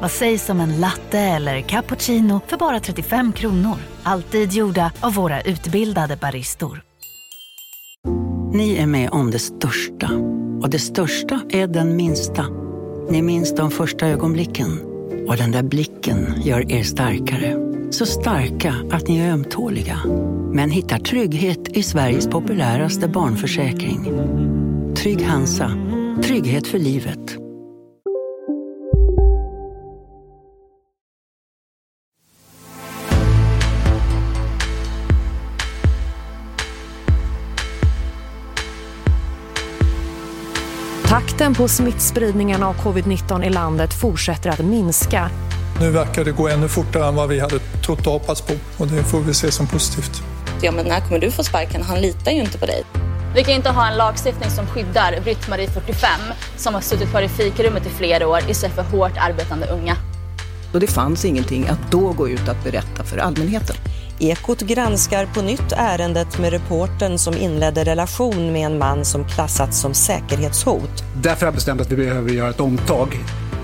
Vad sägs om en latte eller cappuccino för bara 35 kronor? Alltid gjorda av våra utbildade baristor. Ni är med om det största. Och det största är den minsta. Ni minns de första ögonblicken. Och den där blicken gör er starkare. Så starka att ni är ömtåliga. Men hittar trygghet i Sveriges populäraste barnförsäkring. Trygg Hansa. Trygghet för livet. Takten på smittspridningen av covid-19 i landet fortsätter att minska. Nu verkar det gå ännu fortare än vad vi hade trott och hoppats på och det får vi se som positivt. Ja, men när kommer du få sparken? Han litar ju inte på dig. Vi kan inte ha en lagstiftning som skyddar Britt-Marie 45 som har suttit kvar i fikarummet i flera år istället för hårt arbetande unga. Och det fanns ingenting att då gå ut att berätta för allmänheten. Ekot granskar på nytt ärendet med reporten som inledde relation med en man som klassats som säkerhetshot. Därför har jag bestämt att vi behöver göra ett omtag,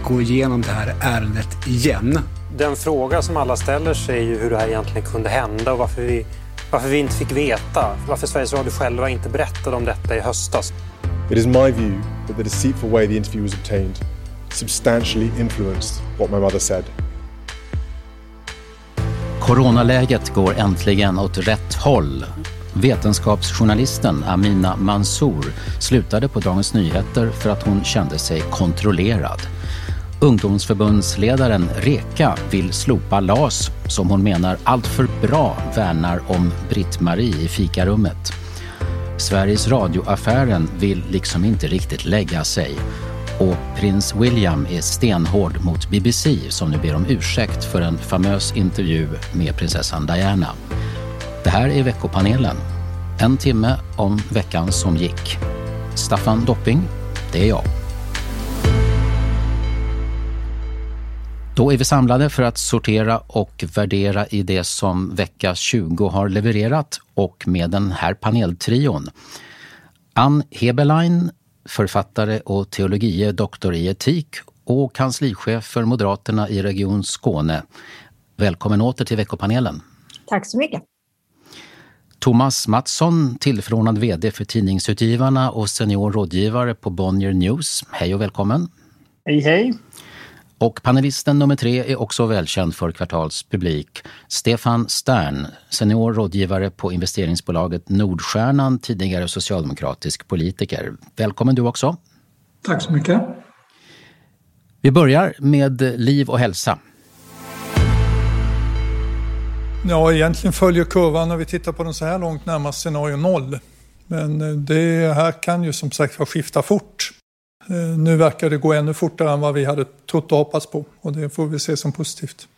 gå igenom det här ärendet igen. Den fråga som alla ställer sig är ju hur det här egentligen kunde hända och varför vi, varför vi inte fick veta. Varför Sveriges Radio själva inte berättade om detta i höstas. It is my view that the deceitful way the interview was obtained substantially influenced what my mother said. Coronaläget går äntligen åt rätt håll. Vetenskapsjournalisten Amina Mansour slutade på Dagens Nyheter för att hon kände sig kontrollerad. Ungdomsförbundsledaren Reka vill slopa LAS som hon menar alltför bra värnar om Britt-Marie i fikarummet. Sveriges Radio-affären vill liksom inte riktigt lägga sig och prins William är stenhård mot BBC som nu ber om ursäkt för en famös intervju med prinsessan Diana. Det här är veckopanelen. En timme om veckan som gick. Staffan Dopping, det är jag. Då är vi samlade för att sortera och värdera i det som vecka 20 har levererat och med den här paneltrion. Ann Heberlein, författare och teologie doktor i etik och kanslichef för Moderaterna i Region Skåne. Välkommen åter till veckopanelen. Tack så mycket. Thomas Mattsson, tillförordnad VD för Tidningsutgivarna och senior rådgivare på Bonnier News. Hej och välkommen. Hej hej. Och panelisten nummer tre är också välkänd för Kvartals publik. Stefan Stern, senior rådgivare på investeringsbolaget Nordstjärnan, tidigare socialdemokratisk politiker. Välkommen du också. Tack så mycket. Vi börjar med liv och hälsa. Ja, egentligen följer kurvan när vi tittar på den så här långt närmast scenario noll. Men det här kan ju som sagt skifta fort. Eh, nu verkar det gå ännu fortare än vad vi hade trott och hoppats på och det får vi se som positivt.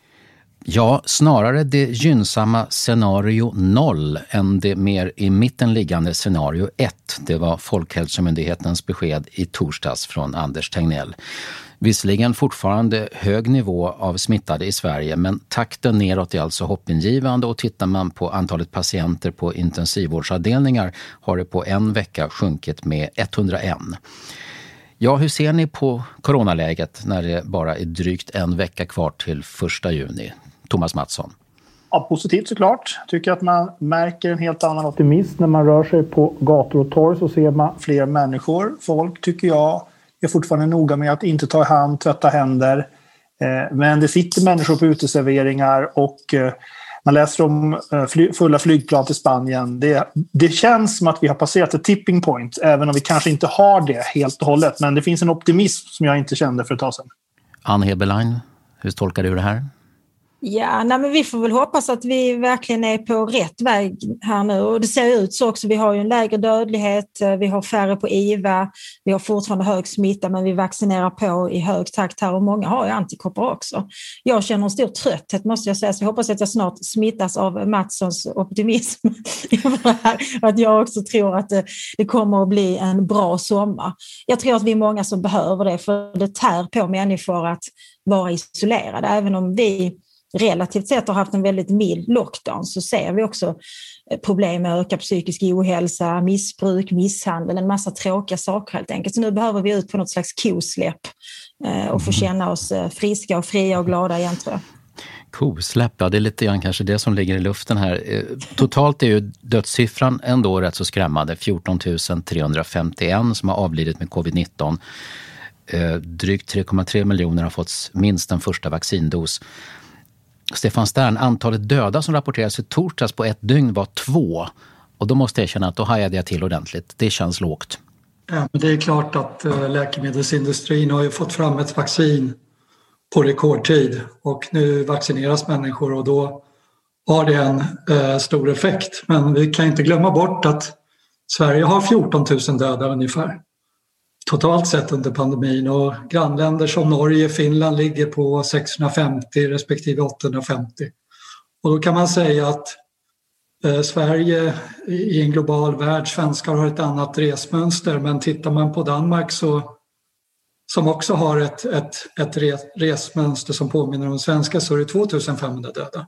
Ja, snarare det gynnsamma scenario 0 än det mer i mitten liggande scenario 1. Det var Folkhälsomyndighetens besked i torsdags från Anders Tegnell. Visserligen fortfarande hög nivå av smittade i Sverige men takten neråt är alltså hoppingivande och tittar man på antalet patienter på intensivvårdsavdelningar har det på en vecka sjunkit med 101. Ja, hur ser ni på coronaläget när det bara är drygt en vecka kvar till 1 juni? Thomas Mattsson. Ja, positivt såklart. Tycker att man märker en helt annan optimism när man rör sig på gator och torg så ser man fler människor. Folk tycker jag är fortfarande noga med att inte ta i hand, tvätta händer. Eh, men det sitter människor på uteserveringar och eh, man läser om eh, fulla flygplan till Spanien. Det, det känns som att vi har passerat ett tipping point, även om vi kanske inte har det helt och hållet. Men det finns en optimism som jag inte kände för ett tag sedan. Ann Heberlein, hur tolkar du det här? Ja, nej, men vi får väl hoppas att vi verkligen är på rätt väg här nu. Och det ser ut så också. Vi har ju en lägre dödlighet, eh, vi har färre på IVA, vi har fortfarande hög smitta men vi vaccinerar på i hög takt här och många har ju antikroppar också. Jag känner en stor trötthet måste jag säga, så jag hoppas att jag snart smittas av Mattssons optimism. att jag också tror att det kommer att bli en bra sommar. Jag tror att vi är många som behöver det för det tär på människor att vara isolerade. Även om vi relativt sett har haft en väldigt mild lockdown så ser vi också eh, problem med ökad psykisk ohälsa, missbruk, misshandel, en massa tråkiga saker helt enkelt. Så nu behöver vi ut på något slags kosläpp eh, och få mm. känna oss eh, friska och fria och glada igen tror jag. Kosläpp, ja det är lite grann kanske det som ligger i luften här. Totalt är ju dödssiffran ändå rätt så skrämmande. 14 351 som har avlidit med covid-19. Drygt 3,3 miljoner har fått minst en första vaccindos. Stefan Stern, antalet döda som rapporterades i torsdags på ett dygn var två. Och då måste jag erkänna att då hajade jag till ordentligt. Det känns lågt. Ja, men det är klart att eh, läkemedelsindustrin har ju fått fram ett vaccin på rekordtid och nu vaccineras människor och då har det en eh, stor effekt. Men vi kan inte glömma bort att Sverige har 14 000 döda ungefär totalt sett under pandemin och grannländer som Norge och Finland ligger på 650 respektive 850. Och då kan man säga att eh, Sverige i en global värld, svenskar har ett annat resmönster men tittar man på Danmark så som också har ett, ett, ett resmönster som påminner om svenska så är det 2500 döda.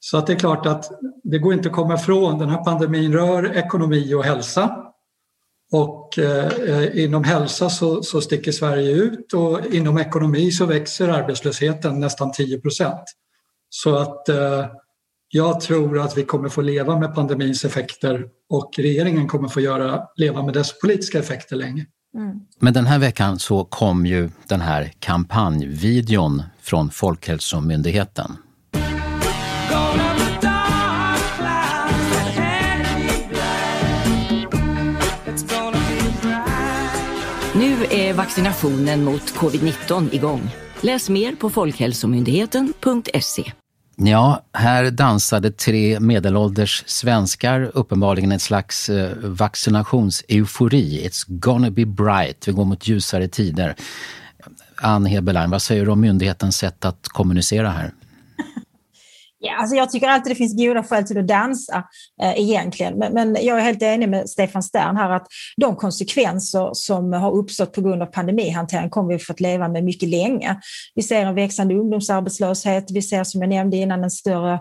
Så att det är klart att det går inte att komma ifrån, den här pandemin rör ekonomi och hälsa och eh, inom hälsa så, så sticker Sverige ut och inom ekonomi så växer arbetslösheten nästan 10 procent. Så att eh, jag tror att vi kommer få leva med pandemins effekter och regeringen kommer få göra, leva med dess politiska effekter länge. Mm. Men den här veckan så kom ju den här kampanjvideon från Folkhälsomyndigheten. Vaccinationen mot covid-19 igång. Läs mer på folkhälsomyndigheten.se. Ja, här dansade tre medelålders svenskar uppenbarligen ett slags eh, vaccinationseufori. It's gonna be bright, vi går mot ljusare tider. Ann Heberlein, vad säger du om myndighetens sätt att kommunicera här? Ja, alltså jag tycker alltid det finns goda skäl till att dansa eh, egentligen. Men, men, jag är helt enig med Stefan Stern här att de konsekvenser som har uppstått på grund av pandemihantering kommer vi fått leva med mycket länge. Vi ser en växande ungdomsarbetslöshet, vi ser som jag nämnde innan en större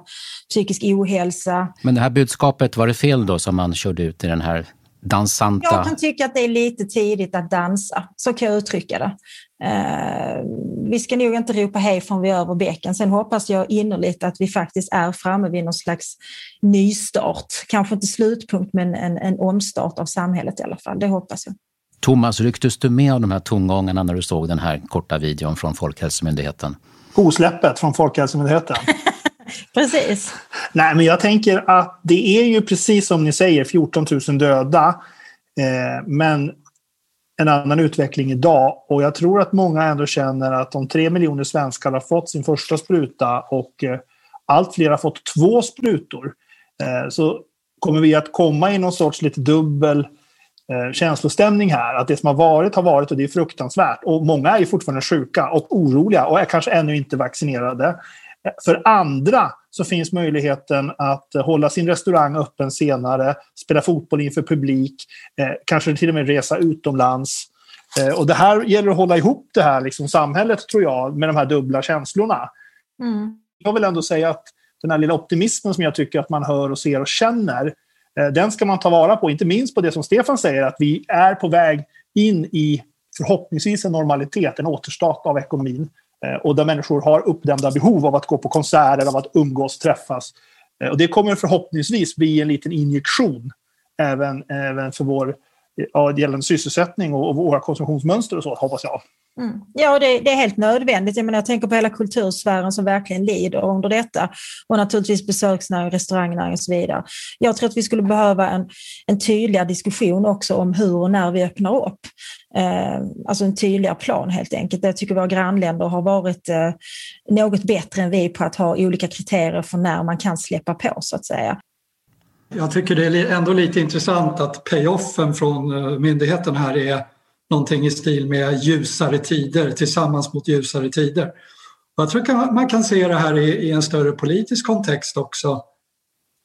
psykisk ohälsa. Men det här budskapet, var det fel då som man körde ut i den här dansanta... Jag kan tycka att det är lite tidigt att dansa, så kan jag uttrycka det. Eh, vi ska nog inte ropa hej från vi är över bäcken. Sen hoppas jag innerligt att vi faktiskt är framme vid någon slags nystart. Kanske inte slutpunkt, men en, en omstart av samhället i alla fall. Det hoppas jag. Thomas, rycktes du med av de här tongångarna när du såg den här korta videon från Folkhälsomyndigheten? Osläppet från Folkhälsomyndigheten. precis. Nej, men jag tänker att det är ju precis som ni säger 14 000 döda. Eh, men en annan utveckling idag. Och jag tror att många ändå känner att om tre miljoner svenskar har fått sin första spruta och eh, allt fler har fått två sprutor eh, så kommer vi att komma i någon sorts lite dubbel eh, känslostämning här. Att det som har varit har varit och det är fruktansvärt. Och många är fortfarande sjuka och oroliga och är kanske ännu inte vaccinerade. För andra så finns möjligheten att hålla sin restaurang öppen senare, spela fotboll inför publik, eh, kanske till och med resa utomlands. Eh, och det här gäller att hålla ihop det här liksom, samhället, tror jag, med de här dubbla känslorna. Mm. Jag vill ändå säga att den här lilla optimismen som jag tycker att man hör och ser och känner, eh, den ska man ta vara på. Inte minst på det som Stefan säger, att vi är på väg in i förhoppningsvis en normalitet, en återstart av ekonomin. Eh, och där människor har uppdämda behov av att gå på konserter, av att umgås, träffas. Eh, och det kommer förhoppningsvis bli en liten injektion även, även för vår ja, gällande sysselsättning och, och våra konsumtionsmönster och så, hoppas jag. Mm. Ja, det, det, är helt nödvändigt. Jag, menar, jag tänker på hela kultursfären som verkligen lider under detta och naturligtvis besöksnäring, restaurangnäring och så vidare. Jag tror att vi skulle behöva en, en tydligare diskussion också om hur och när vi öppnar upp. Eh, alltså en tydligare plan helt enkelt. Jag tycker våra grannländer har varit eh, något bättre än vi på att ha olika kriterier för när man kan släppa på så att säga. Jag tycker det är ändå lite intressant att payoffen från eh, myndigheten här är någonting i stil med ljusare tider tillsammans mot ljusare tider. Jag tror att man kan se det här i, en större politisk kontext också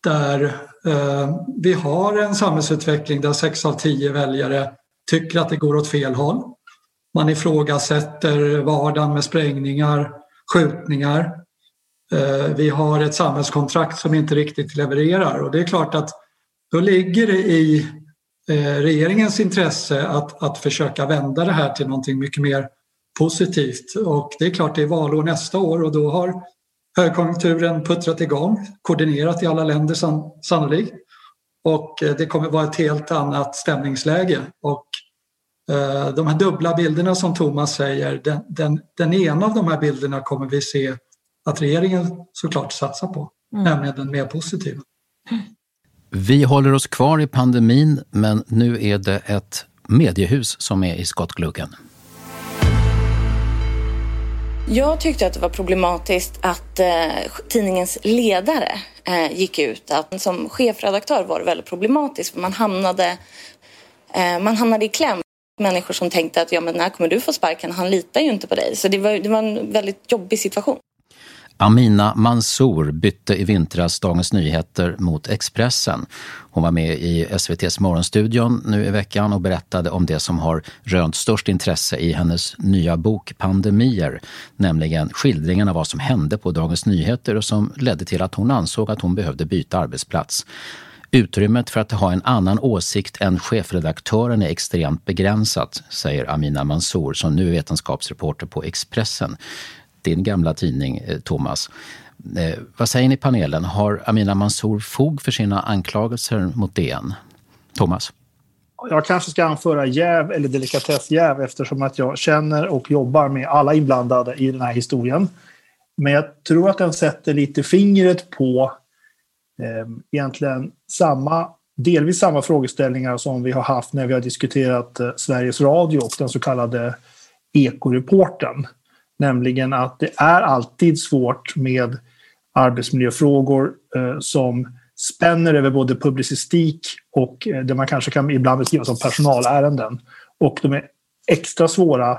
där eh, vi har en samhällsutveckling där sex av tio väljare tycker att det går åt fel håll. Man ifrågasätter vardagen med sprängningar, skjutningar. Eh, vi har ett samhällskontrakt som inte riktigt levererar och det är klart att då ligger det i regeringens intresse att, att försöka vända det här till någonting mycket mer positivt. Och det är klart det är valår nästa år och då har högkonjunkturen puttrat igång, koordinerat i alla länder sannolikt. Och eh, det kommer vara ett helt annat stämningsläge. Och eh, de här dubbla bilderna som Thomas säger, den, den, den ena av de här bilderna kommer vi se att regeringen såklart satsar på, mm. nämligen den mer positiva. Vi håller oss kvar i pandemin, men nu är det ett mediehus som är i skottgluggen. Jag tyckte att det var problematiskt att eh, tidningens ledare eh, gick ut. Att som chefredaktör var det väldigt problematiskt för man hamnade, eh, man hamnade i kläm. Människor som tänkte att ja, men när kommer du få sparken? Han litar ju inte på dig. Så det var, det var en väldigt jobbig situation. Amina Mansour bytte i vintras Dagens Nyheter mot Expressen. Hon var med i SVTs Morgonstudion nu i veckan och berättade om det som har rönt störst intresse i hennes nya bok Pandemier, nämligen skildringen av vad som hände på Dagens Nyheter och som ledde till att hon ansåg att hon behövde byta arbetsplats. Utrymmet för att ha en annan åsikt än chefredaktören är extremt begränsat, säger Amina Mansour som nu är vetenskapsreporter på Expressen din gamla tidning, eh, Thomas. Eh, vad säger ni i panelen? Har Amina Mansour fog för sina anklagelser mot DN? Thomas? Jag kanske ska anföra jäv eller delikatessjäv eftersom att jag känner och jobbar med alla inblandade i den här historien. Men jag tror att den sätter lite fingret på eh, egentligen samma, delvis samma frågeställningar som vi har haft när vi har diskuterat eh, Sveriges Radio och den så kallade ekoreporten. Nämligen att det är alltid svårt med arbetsmiljöfrågor eh, som spänner över både publicistik och eh, det man kanske kan ibland beskriva som personalärenden. Och de är extra svåra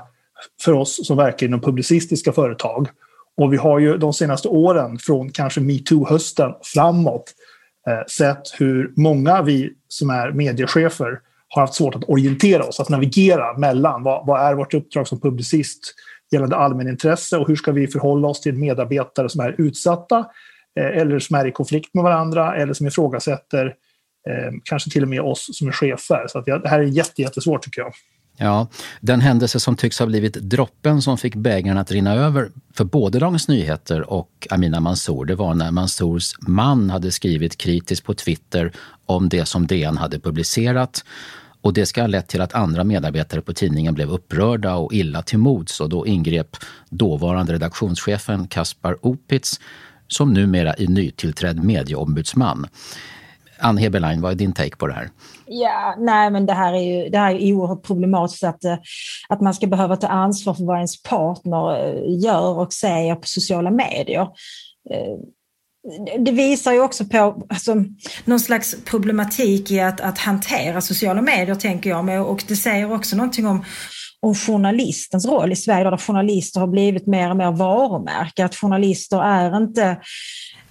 för oss som verkar inom publicistiska företag. Och vi har ju de senaste åren, från kanske metoo-hösten framåt, eh, sett hur många vi som är mediechefer har haft svårt att orientera oss, att navigera mellan vad, vad är vårt uppdrag som publicist gällande allmänintresse och hur ska vi förhålla oss till medarbetare som är utsatta eh, eller som är i konflikt med varandra eller som ifrågasätter eh, kanske till och med oss som är chefer. Så att det här är jättesvårt tycker jag. Ja, den händelse som tycks ha blivit droppen som fick bägaren att rinna över för både Dagens Nyheter och Amina Mansour, det var när Mansours man hade skrivit kritiskt på Twitter om det som DN hade publicerat och det ska ha lett till att andra medarbetare på tidningen blev upprörda och illa till mods och då ingrep dåvarande redaktionschefen Kaspar Opitz som numera är nytillträdd medieombudsman. Ann Heberlein, vad är din take på det här? Ja, nej men det här är ju det här är oerhört problematiskt att, eh, att man ska behöva ta ansvar för vad ens partner eh, gör och säger på sociala medier. Eh, det visar ju också på alltså, någon slags problematik i att, att hantera sociala medier, tänker jag. Och det säger också någonting om, om journalistens roll i Sverige, där journalister har blivit mer och mer varumärke. Att journalister är inte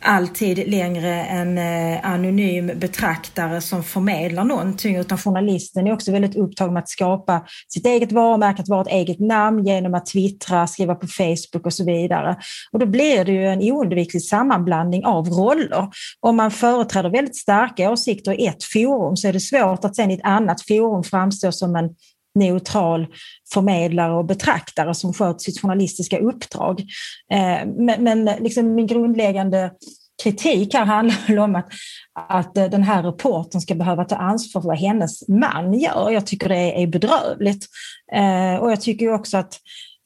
alltid längre en eh, anonym betraktare som förmedlar någonting utan journalisten är också väldigt upptagen med att skapa sitt eget varumärke, att vara ett eget namn genom att twittra, skriva på Facebook och så vidare. Och då blir det ju en oundviklig sammanblandning av roller. Om man företräder väldigt starka åsikter i ett forum så är det svårt att sen i ett annat forum framstå som en neutral förmedlare och betraktare som sköter sitt journalistiska uppdrag. Eh, men, men liksom min grundläggande kritik här handlar om att, att eh, den här reporten ska behöva ta ansvar för vad hennes man gör. Jag tycker det är bedrövligt. Eh, och jag tycker också att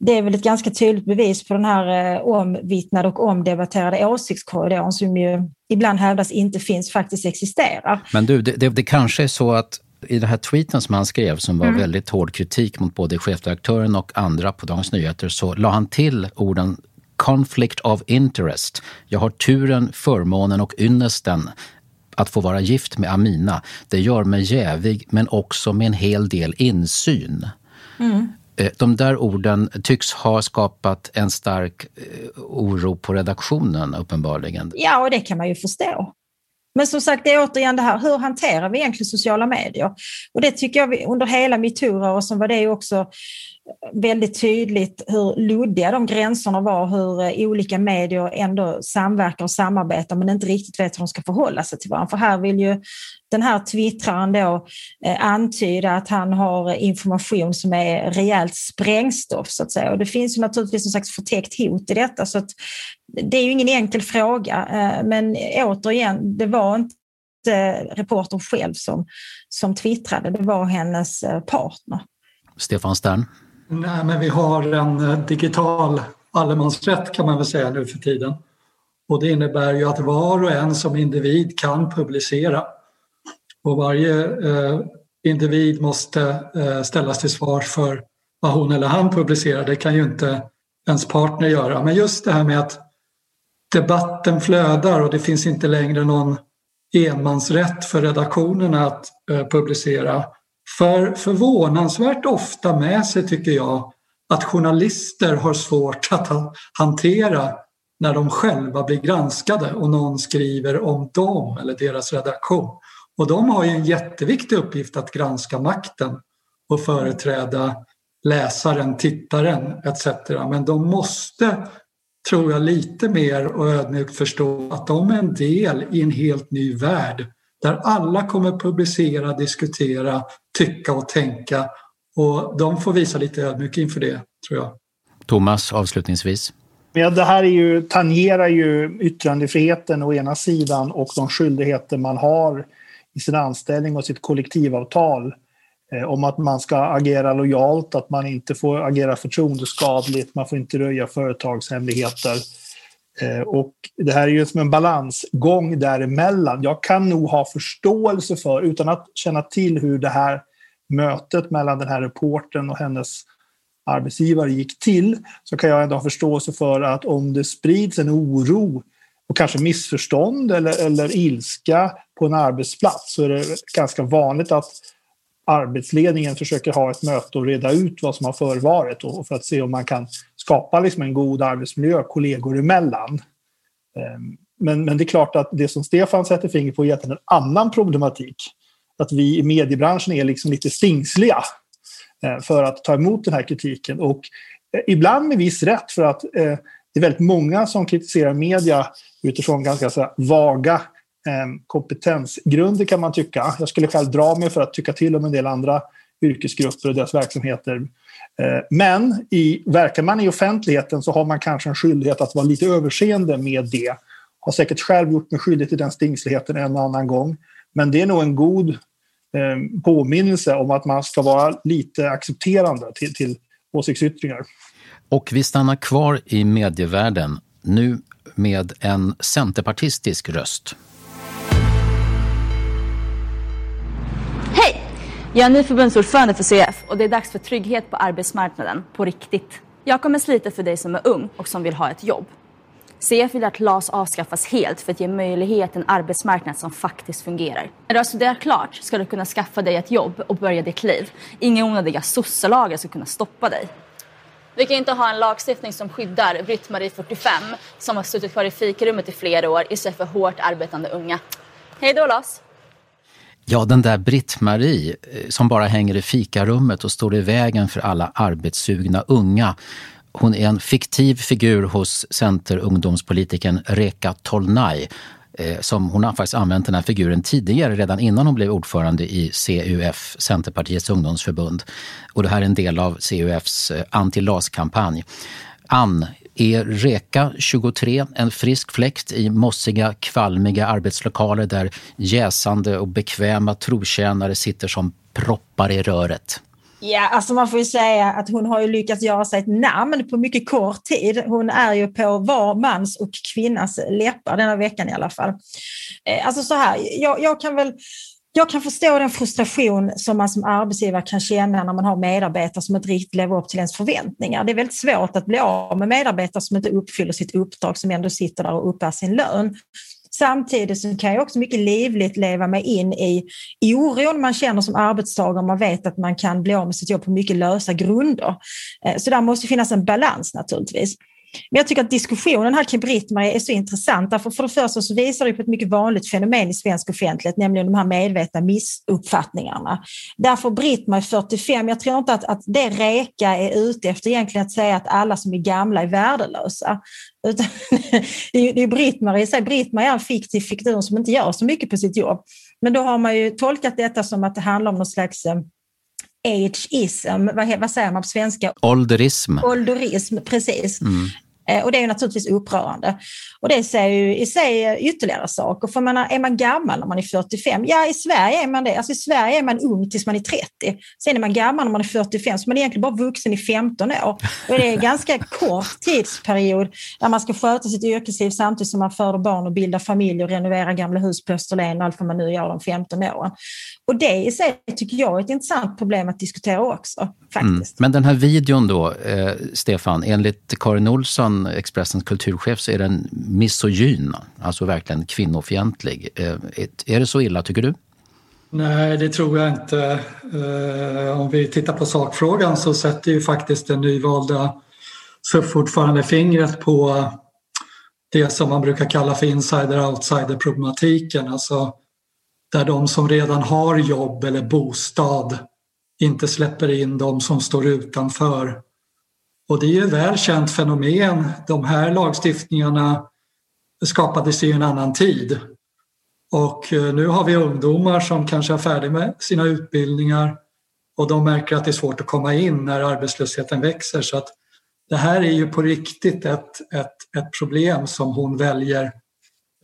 det är väl ett ganska tydligt bevis på den här omvittnade och omdebatterade åsiktskorridoren som ju ibland hävdas inte finns, faktiskt existerar. Men du, det, det, det kanske är så att i den här tweeten som han skrev, som var Mm. väldigt hård kritik mot både chefredaktören och andra på Dagens Nyheter, så la han till orden conflict of interest. Jag har turen, förmånen och ynnesten att få vara gift med Amina. Det gör mig jävig, men också med en hel del insyn. Mm. Eh, De där orden tycks ha skapat en stark eh, oro på redaktionen uppenbarligen. Ja, och det kan man ju förstå. Men som sagt, det är återigen det här, hur hanterar vi egentligen sociala medier? Och det tycker jag vi, under hela metoo-rörelsen var det ju också väldigt tydligt hur luddiga de gränserna var, hur eh, olika medier ändå samverkar och samarbetar men inte riktigt vet hur de ska förhålla sig till varandra. För här vill ju den här twittraren då eh, antyda att han har information som är rejält sprängstoff så att säga. Och det finns ju naturligtvis en slags förtäckt hot i detta så att det är ju ingen enkel fråga. Eh, men återigen, det var inte reportern själv som, som twittrade, det var hennes eh, partner. Stefan Stern? Nej, men vi har en eh, digital allemansrätt kan man väl säga nu för tiden. Och det innebär ju att var och en som individ kan publicera. Och varje eh, individ måste eh, ställas till svars för vad hon eller han publicerar. Det kan ju inte ens partner göra. Men just det här med att debatten flödar och det finns inte längre någon enmansrätt för redaktionerna att eh, publicera för förvånansvärt ofta med sig, tycker jag, att journalister har svårt att hantera när de själva blir granskade och någon skriver om dem eller deras redaktion. Och de har ju en jätteviktig uppgift att granska makten och företräda läsaren, tittaren etc. Men de måste, tror jag, lite mer och ödmjukt förstå att de är en del i en helt ny värld där alla kommer publicera, diskutera, tycka och tänka och de får visa lite ödmjuk inför det, tror jag. Thomas, avslutningsvis. Ja, det här är ju, tangerar ju yttrandefriheten å ena sidan och de skyldigheter man har i sin anställning och sitt kollektivavtal eh, om att man ska agera lojalt, att man inte får agera förtroendeskadligt, man får inte röja företagshemligheter. Eh, och det här är ju som en balansgång däremellan. Jag kan nog ha förståelse för, utan att känna till hur det här mötet mellan den här reporten och hennes arbetsgivare gick till, så kan jag ändå ha förståelse för att om det sprids en oro och kanske missförstånd eller, eller ilska på en arbetsplats så är det ganska vanligt att arbetsledningen försöker ha ett möte och reda ut vad som har förevarit och för att se om man kan skapa liksom en god arbetsmiljö kollegor emellan. Ehm, men, men det är klart att det som Stefan sätter finger på är en annan problematik. Att vi i mediebranschen är liksom lite stingsliga eh, för att ta emot den här kritiken. Och eh, ibland med viss rätt för att eh, det är väldigt många som kritiserar media utifrån ganska så vaga Ehm, kompetensgrunder kan man tycka. Jag skulle själv dra mig för att tycka till om en del andra yrkesgrupper och deras verksamheter. Ehm, men i, verkar man i offentligheten så har man kanske en skyldighet att vara lite överseende med det. Har säkert själv gjort mig skyldig till den stingsligheten en och annan gång. Men det är nog en god eh, påminnelse om att man ska vara lite accepterande till, till åsiktsyttringar. Och vi stannar kvar i medievärlden, nu med en centerpartistisk röst. Jag är ny förbundsordförande för CF och det är dags för trygghet på arbetsmarknaden, på riktigt. Jag kommer slita för dig som är ung och som vill ha ett jobb. CF vill att LAS avskaffas helt för att ge möjlighet till en arbetsmarknad som faktiskt fungerar. När du har studerat klart ska du kunna skaffa dig ett jobb och börja ditt liv. Inga onödiga sosselagar ska kunna stoppa dig. Vi kan inte ha en lagstiftning som skyddar Britt-Marie 45 som har suttit kvar i fikarummet i flera år istället för hårt arbetande unga. Hej då LAS! Ja, den där Britt-Marie eh, som bara hänger i fikarummet och står i vägen för alla arbetssugna unga. Hon är en fiktiv figur hos centerungdomspolitikern Reka Tolnai. Eh, som hon har faktiskt använt den här figuren tidigare, redan innan hon blev ordförande i CUF, Centerpartiets ungdomsförbund. Och det här är en del av CUFs eh, anti-LAS-kampanj. Ann, är Reka 23 en frisk fläkt i mossiga, kvalmiga arbetslokaler där jäsande och bekväma trotjänare sitter som proppar i röret? Ja, alltså man får ju säga att hon har ju lyckats göra sig ett namn på mycket kort tid. Hon är ju på var mans och kvinnas läppar denna veckan i alla fall. Eh, alltså så här, jag, jag kan väl jag kan förstå den frustration som man som arbetsgivare kan känna när man har medarbetare som inte riktigt lever upp till ens förväntningar. Det är väldigt svårt att bli av med medarbetare som inte uppfyller sitt uppdrag, som ändå sitter där och uppbär sin lön. Samtidigt så kan jag också mycket livligt leva mig in i oron man känner som arbetstagare om man vet att man kan bli av med sitt jobb på mycket lösa grunder. Eh, så där måste finnas en balans naturligtvis. Men jag tycker att diskussionen här kring Britt-Marie är så intressant. Därför för det första så visar det på ett mycket vanligt fenomen i svensk offentlighet, nämligen de här medvetna missuppfattningarna. Därför Britt-Marie 45, jag tror inte att, att det Reka är ute efter egentligen att säga att alla som är gamla är värdelösa. Utan, det är, det Britt-Marie, Britt-Marie är en fiktiv figur som inte gör så mycket på sitt jobb. Men då har man ju tolkat detta som att det handlar om någon slags eh, ageism, vad, vad säger man på svenska? Ålderism. Ålderism, precis. Mm. Eh, och det är naturligtvis upprörande. Och det säger ju i sig ytterligare saker. För man är man gammal när man är 45? Ja, i Sverige är man det. Alltså I Sverige är man ung tills man är 30. Sen är man gammal när man är 45, så man är egentligen bara vuxen i 15 år. Och det är en ganska kort tidsperiod där man ska sköta sitt yrkesliv samtidigt som man föder barn och bildar familj och renoverar gamla hus på Österlen och allt vad man nu gör de 15 åren. Och det i sig tycker jag är ett intressant problem att diskutera också. faktiskt. Mm. Men den här videon då, eh, Stefan, enligt Karin Olsson, Expressens kulturchef, så är den misogyn, alltså verkligen kvinnofientlig. Eh, är det så illa tycker du? Nej, det tror jag inte. Eh, om vi tittar på sakfrågan så sätter ju faktiskt den nyvalda fortfarande fingret på det som man brukar kalla för insider-outsider-problematiken. Alltså där de som redan har jobb eller bostad inte släpper in de som står utanför. Och det är ju ett väl känt fenomen. De här lagstiftningarna skapades i en annan tid. Och eh, nu har vi ungdomar som kanske är färdiga med sina utbildningar och de märker att det är svårt att komma in när arbetslösheten växer. Så att det här är ju på riktigt ett, ett, ett problem som hon väljer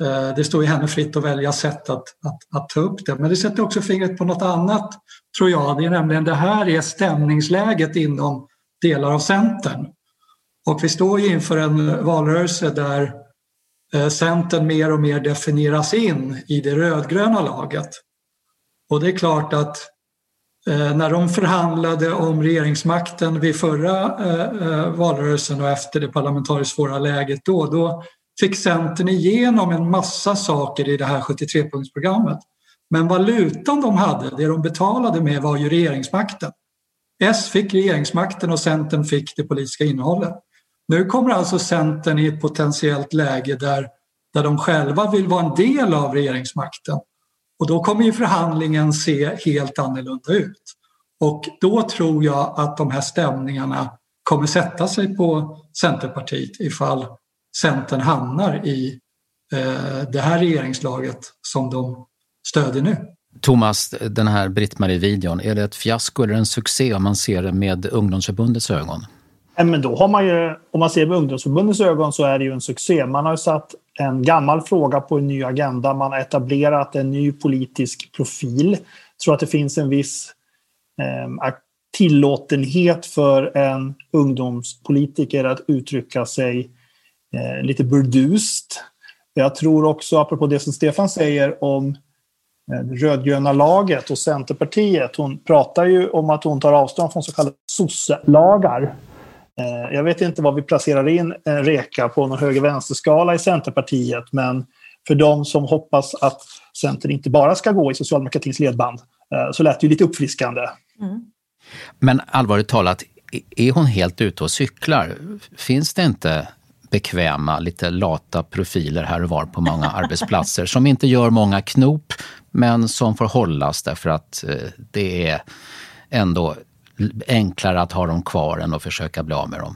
eh, det står ju henne fritt att välja sätt att, att, att, ta upp det. Men det sätter också fingret på något annat, tror jag. Det är nämligen det här är stämningsläget inom delar av Centern. Och vi står ju inför en valrörelse där eh, Centern mer och mer definieras in i det rödgröna laget. Och det är klart att eh, när de förhandlade om regeringsmakten vid förra eh, valrörelsen och efter det parlamentariskt svåra läget då, då fick Centern igenom en massa saker i det här 73-punktsprogrammet. Men valutan de hade, det de betalade med var ju regeringsmakten. S fick regeringsmakten och Centern fick det politiska innehållet. Nu kommer alltså Centern i ett potentiellt läge där, där de själva vill vara en del av regeringsmakten. Och då kommer ju förhandlingen se helt annorlunda ut. Och då tror jag att de här stämningarna kommer sätta sig på Centerpartiet ifall Centern hamnar i eh, det här regeringslaget som de stödjer nu. Thomas, den här Britt-Marie-videon, är det ett fiasko eller en succé om man ser det med ungdomsförbundets ögon? Men då har man ju, om man ser med ungdomsförbundets ögon så är det ju en succé. Man har ju satt en gammal fråga på en ny agenda. Man har etablerat en ny politisk profil. Jag tror att det finns en viss eh, tillåtenhet för en ungdomspolitiker att uttrycka sig eh, lite burdust. Jag tror också, apropå det som Stefan säger om det eh, rödgröna laget och Centerpartiet. Hon pratar ju om att hon tar avstånd från så kallade sosse-lagar. Eh, jag vet inte vad vi placerar in en reka på någon höger-vänster-skala i Centerpartiet, men för de som hoppas att Centern inte bara ska gå i socialdemokratins ledband eh, så lät det ju lite uppfriskande. Mm. Men allvarligt talat, är hon helt ute och cyklar? Finns det inte bekväma, lite lata profiler här och var på många arbetsplatser som inte gör många knop men som får hållas därför att eh, det är ändå enklare att ha dem kvar än att försöka bli av med dem.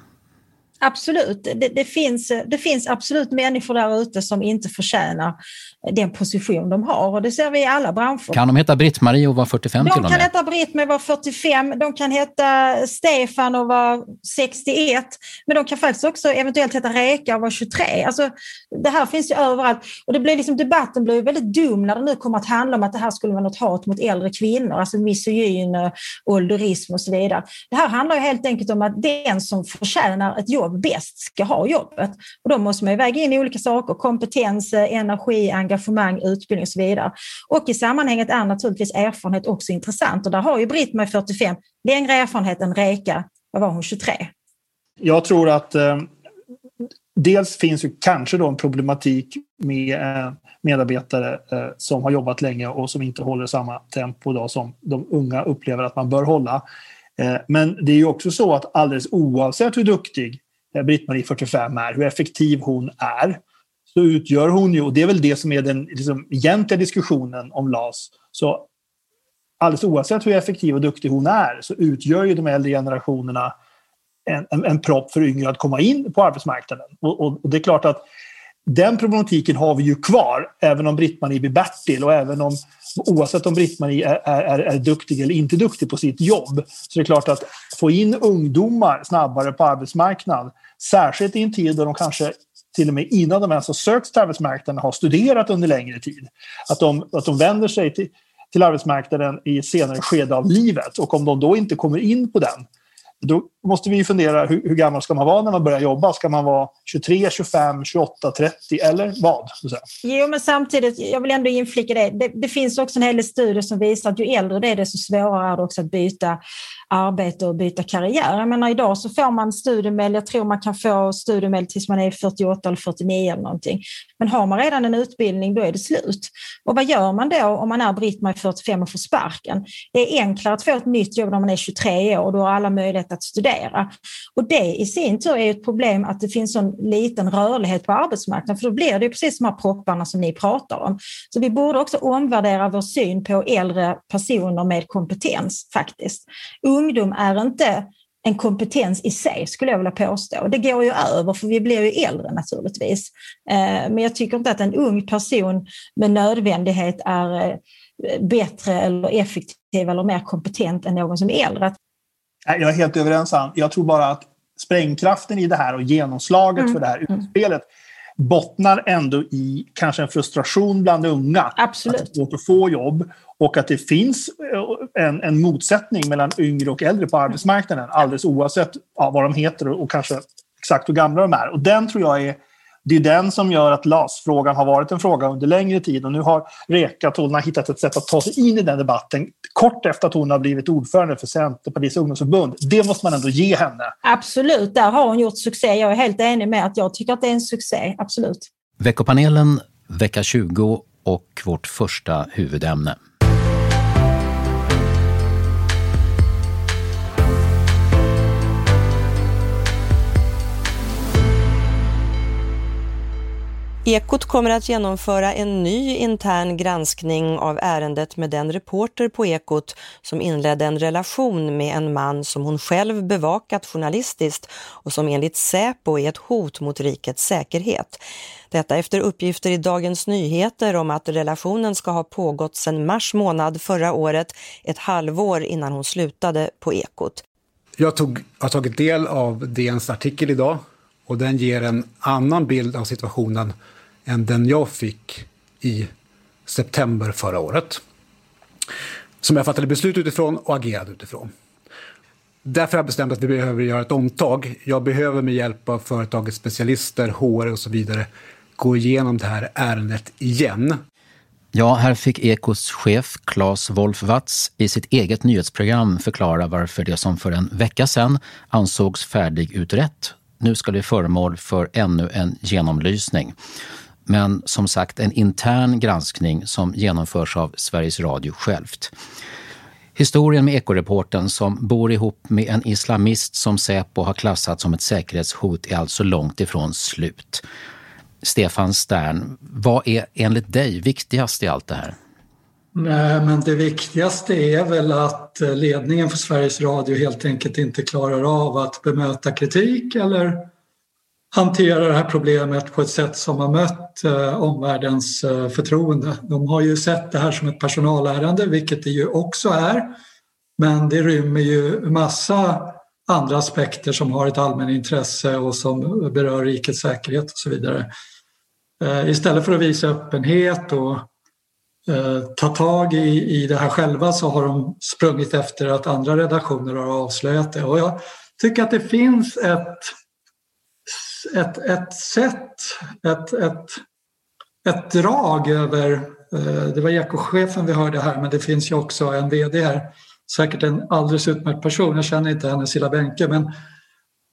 Absolut. Det, det, finns, det finns absolut människor där ute som inte förtjänar den position de har och det ser vi i alla branscher. Kan de heta Britt-Marie och vara 45 de till och med? De kan heta Britt-Marie och vara 45, de kan heta Stefan och vara 61, men de kan faktiskt också eventuellt heta Reka och vara 23. Alltså, det här finns ju överallt och det blir liksom, debatten blir väldigt dum när det nu kommer att handla om att det här skulle vara något hat mot äldre kvinnor, alltså misogyn, ålderism och så vidare. Det här handlar ju helt enkelt om att den som förtjänar ett jobb bäst ska ha jobbet. Och då måste man ju väga in olika saker, kompetens, eh, energi, engagemang, utbildning och så vidare. Och i sammanhanget är naturligtvis erfarenhet också intressant och där har ju Britt-Marie 45 längre erfarenhet än Reka, vad var hon, 23? Jag tror att eh, dels finns ju kanske då en problematik med eh, medarbetare eh, som har jobbat länge och som inte håller samma tempo då som de unga upplever att man bör hålla. Eh, men det är ju också så att alldeles oavsett hur duktig Eh, Britt-Marie 45 är, hur effektiv hon är, så utgör hon ju, och det är väl det som är den liksom, egentliga diskussionen om LAS, så alldeles oavsett hur effektiv och duktig hon är så utgör ju de äldre generationerna en, en, en propp för yngre att komma in på arbetsmarknaden. Och, och, och, det är klart att den problematiken har vi ju kvar, även om Britt-Marie blir Bertil och även om oavsett om Britt-Marie är, är, är duktig eller inte duktig på sitt jobb. Så det är klart att få in ungdomar snabbare på arbetsmarknaden, särskilt i en tid då de kanske till och med innan de ens har sökt till arbetsmarknaden har studerat under längre tid. Att de, att de vänder sig till, till arbetsmarknaden i ett senare skede av livet och om de då inte kommer in på den då måste vi fundera hur, hur, gammal ska man vara när man börjar jobba? Ska man vara 23, 25, 28, 30 eller vad? Jo, men samtidigt, jag vill ändå inflika det. det. det. finns också en hel del studier som visar att ju äldre det är, desto svårare är det också att byta arbete och byta karriär. Jag menar idag så får man studiemedel, jag tror man kan få studiemedel tills man är 48 eller 49 eller någonting. Men har man redan en utbildning då är det slut. Och vad gör man då om man är Britt-Marie 45 och får sparken? Det är enklare att få ett nytt jobb när man är 23 år och då har alla möjlighet att studera. Och det i sin tur är ett problem att det finns sån liten rörlighet på arbetsmarknaden för då blir det precis de här propparna som ni pratar om. Så vi borde också omvärdera vår syn på äldre personer med kompetens faktiskt ungdom är inte en kompetens i sig, skulle jag vilja påstå. Det går ju över, för vi blir ju äldre naturligtvis. Eh, men jag tycker inte att en ung person med nödvändighet är eh, bättre eller effektiv eller mer kompetent än någon som är äldre. Jag är helt överens, Ann. Jag tror bara att sprängkraften i det här och genomslaget mm. för det här mm. utspelet bottnar ändå i kanske en frustration bland unga. Absolut. Att det är svårt att få jobb och att det finns eh, en, en motsättning mellan yngre och äldre på arbetsmarknaden alldeles oavsett ja, vad de heter och, och kanske exakt hur gamla de är. Och den tror jag är det är den som gör att LAS-frågan har varit en fråga under längre tid och nu har Reka Tolna hittat ett sätt att ta sig in i den debatten kort efter att hon har blivit ordförande för Centerpartiets ungdomsförbund. Det måste man ändå ge henne. Absolut, där har hon gjort succé. Jag är helt enig med att jag tycker att det är en succé, absolut. Veckopanelen, vecka 20 och vårt första huvudämne. Ekot kommer att genomföra en ny intern granskning av ärendet med den reporter på Ekot som inledde en relation med en man som hon själv bevakat journalistiskt och som enligt Säpo är ett hot mot rikets säkerhet. Detta efter uppgifter i Dagens Nyheter om att relationen ska ha pågått sedan mars månad förra året, ett halvår innan hon slutade på Ekot. Jag tog, har tagit del av DNs artikel idag och den ger en annan bild av situationen än den jag fick i september förra året. Som jag fattade beslut utifrån och agerade utifrån. Därför har jag bestämt att vi behöver göra ett omtag. Jag behöver med hjälp av företagets specialister, HR och så vidare gå igenom det här ärendet igen. Ja, här fick Ekos chef Claes Wolf Watz i sitt eget nyhetsprogram förklara varför det som för en vecka sedan ansågs färdigutrett nu ska bli föremål för ännu en genomlysning men som sagt en intern granskning som genomförs av Sveriges Radio självt. Historien med ekoreporten som bor ihop med en islamist som Säpo har klassat som ett säkerhetshot är alltså långt ifrån slut. Stefan Stern, vad är enligt dig viktigast i allt det här? Nej, men det viktigaste är väl att ledningen för Sveriges Radio helt enkelt inte klarar av att bemöta kritik eller hantera det här problemet på ett sätt som har mött eh, omvärldens eh, förtroende. De har ju sett det här som ett personalärende, vilket det ju också är. Men det rymmer ju massa andra aspekter som har ett allmänintresse och som berör rikets säkerhet och så vidare. Eh, istället för att visa öppenhet och eh, ta tag i, i det här själva så har de sprungit efter att andra redaktioner har avslöjat det. Och jag tycker att det finns ett, ett, ett sätt, ett, ett, ett drag över, eh, det var ekochefen vi hörde här men det finns ju också en VD här, säkert en alldeles utmärkt person, jag känner inte henne Silla Bänke men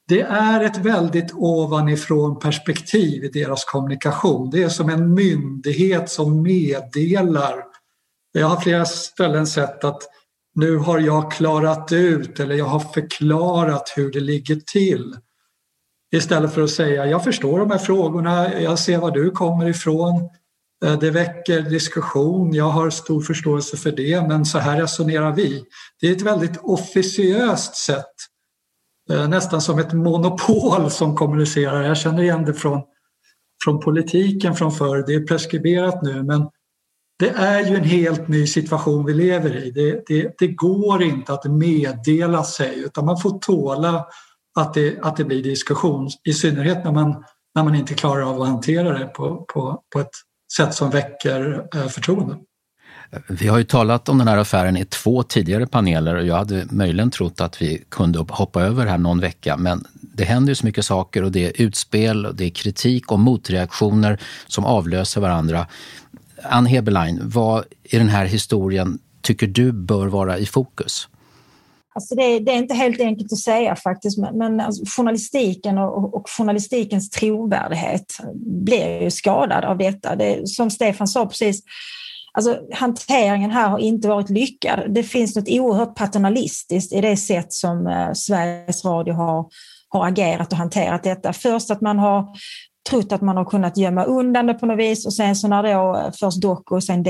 det är ett väldigt ovanifrån perspektiv i deras kommunikation. Det är som en myndighet som meddelar. Jag har flera ställen sett att nu har jag klarat ut eller jag har förklarat hur det ligger till. Istället för att säga jag förstår de här frågorna, jag ser var du kommer ifrån. Eh, det väcker diskussion, jag har stor förståelse för det men så här resonerar vi. Det är ett väldigt officiöst sätt eh, nästan som ett monopol som kommunicerar. Jag känner igen det från, från politiken från förr. Det är preskriberat nu men det är ju en helt ny situation vi lever i. Det, det, det går inte att meddela sig utan man får tåla att det, att det blir diskussion. I synnerhet när man, när man inte klarar av att hantera det på, på, på ett sätt som väcker eh, förtroende. Vi har ju talat om den här affären i två tidigare paneler och jag hade möjligen trott att vi kunde hoppa över här någon vecka. Men det händer ju så mycket saker och det är utspel, och det är kritik och motreaktioner som avlöser varandra. Ann Heberlein, vad i den här historien tycker du bör vara i fokus? Alltså det, det, är inte helt enkelt att säga faktiskt, men, men alltså journalistiken och, och, journalistikens trovärdighet blir ju skadad av detta. Det, som Stefan sa precis, Alltså, hanteringen här har inte varit lyckad. Det finns något oerhört paternalistiskt i det sätt som eh, Sveriges Radio har, har agerat och hanterat detta. Först att man har trott att man har kunnat gömma undan det på något vis och sen så när då eh, först Doku och sen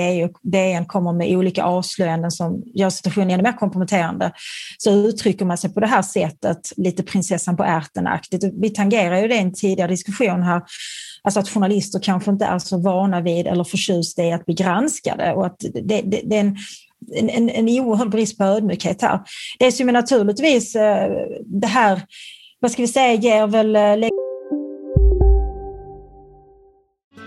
DN kommer med olika avslöjanden som gör situationen ännu mer komprometterande så uttrycker man sig på det här sättet, lite prinsessan på ärten-aktigt. Vi tangerar ju det i en tidigare diskussion här Alltså att journalister kanske inte är så vana vid eller förtjusta i att bli granskade och att det, det, det är en, en, en oerhörd brist på ödmjukhet här. Det som är naturligtvis eh, det här, vad ska vi säga, ger väl eh,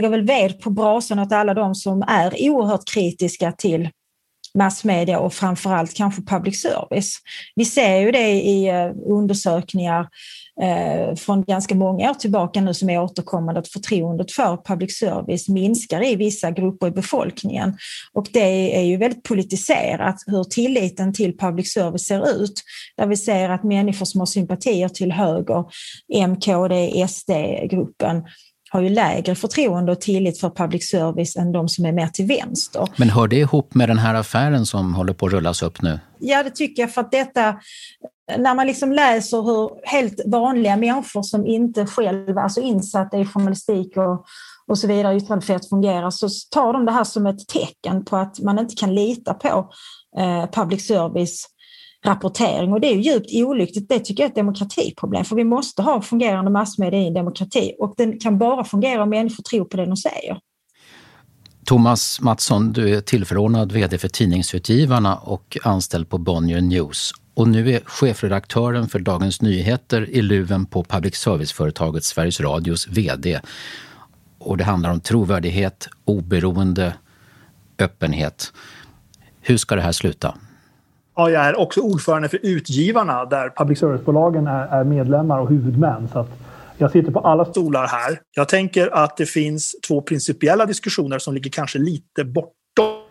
Lägger väl ved på brasan åt alla de som är oerhört kritiska till massmedia och framförallt kanske public service. Vi ser ju det i eh, undersökningar eh, från ganska många år tillbaka nu som är återkommande att förtroendet för public service minskar i vissa grupper i befolkningen. Och det är ju väldigt politiserat hur tilliten till public service ser ut. Där vi ser att människor som har sympatier till höger, MKD, SD-gruppen har ju lägre förtroende och tillit för public service än de som är mer till vänster. Men hör det ihop med den här affären som håller på att rullas upp nu? Ja, det tycker jag för att detta, när man liksom läser hur helt vanliga människor som inte själva är alltså insatta i journalistik och, och så vidare, yttrandefrihet fungerar, så tar de det här som ett tecken på att man inte kan lita på eh, public service rapportering och det är djupt olyckligt. Det tycker jag är ett demokratiproblem för vi måste ha fungerande massmedia i en demokrati och den kan bara fungera om människor tror på det de säger. Thomas Mattsson, du är tillförordnad VD för Tidningsutgivarna och anställd på Bonnier News. Och nu är chefredaktören för Dagens Nyheter i luven på public service-företaget Sveriges Radios VD. Och det handlar om trovärdighet, oberoende, öppenhet. Hur ska det här sluta? Ja, jag är också ordförande för Utgivarna där public service-bolagen är, är medlemmar och huvudmän. Så att jag sitter på alla stolar här. Jag tänker att det finns två principiella diskussioner som ligger kanske lite bortom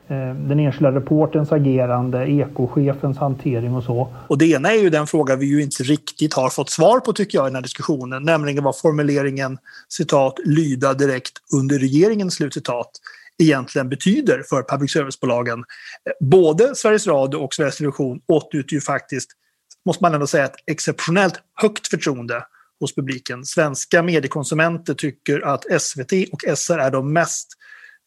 eh, den enskilda reporterns agerande, ekochefens hantering och så. Och det ena är ju den fråga vi ju inte riktigt har fått svar på tycker jag i den här diskussionen, nämligen vad formuleringen citat lyda direkt under regeringen slutcitat egentligen betyder för public service-bolagen. Både Sveriges Radio och Sveriges Television åtnjuter ju faktiskt, måste man ändå säga, ett exceptionellt högt förtroende hos publiken. Svenska mediekonsumenter tycker att SVT och SR är de mest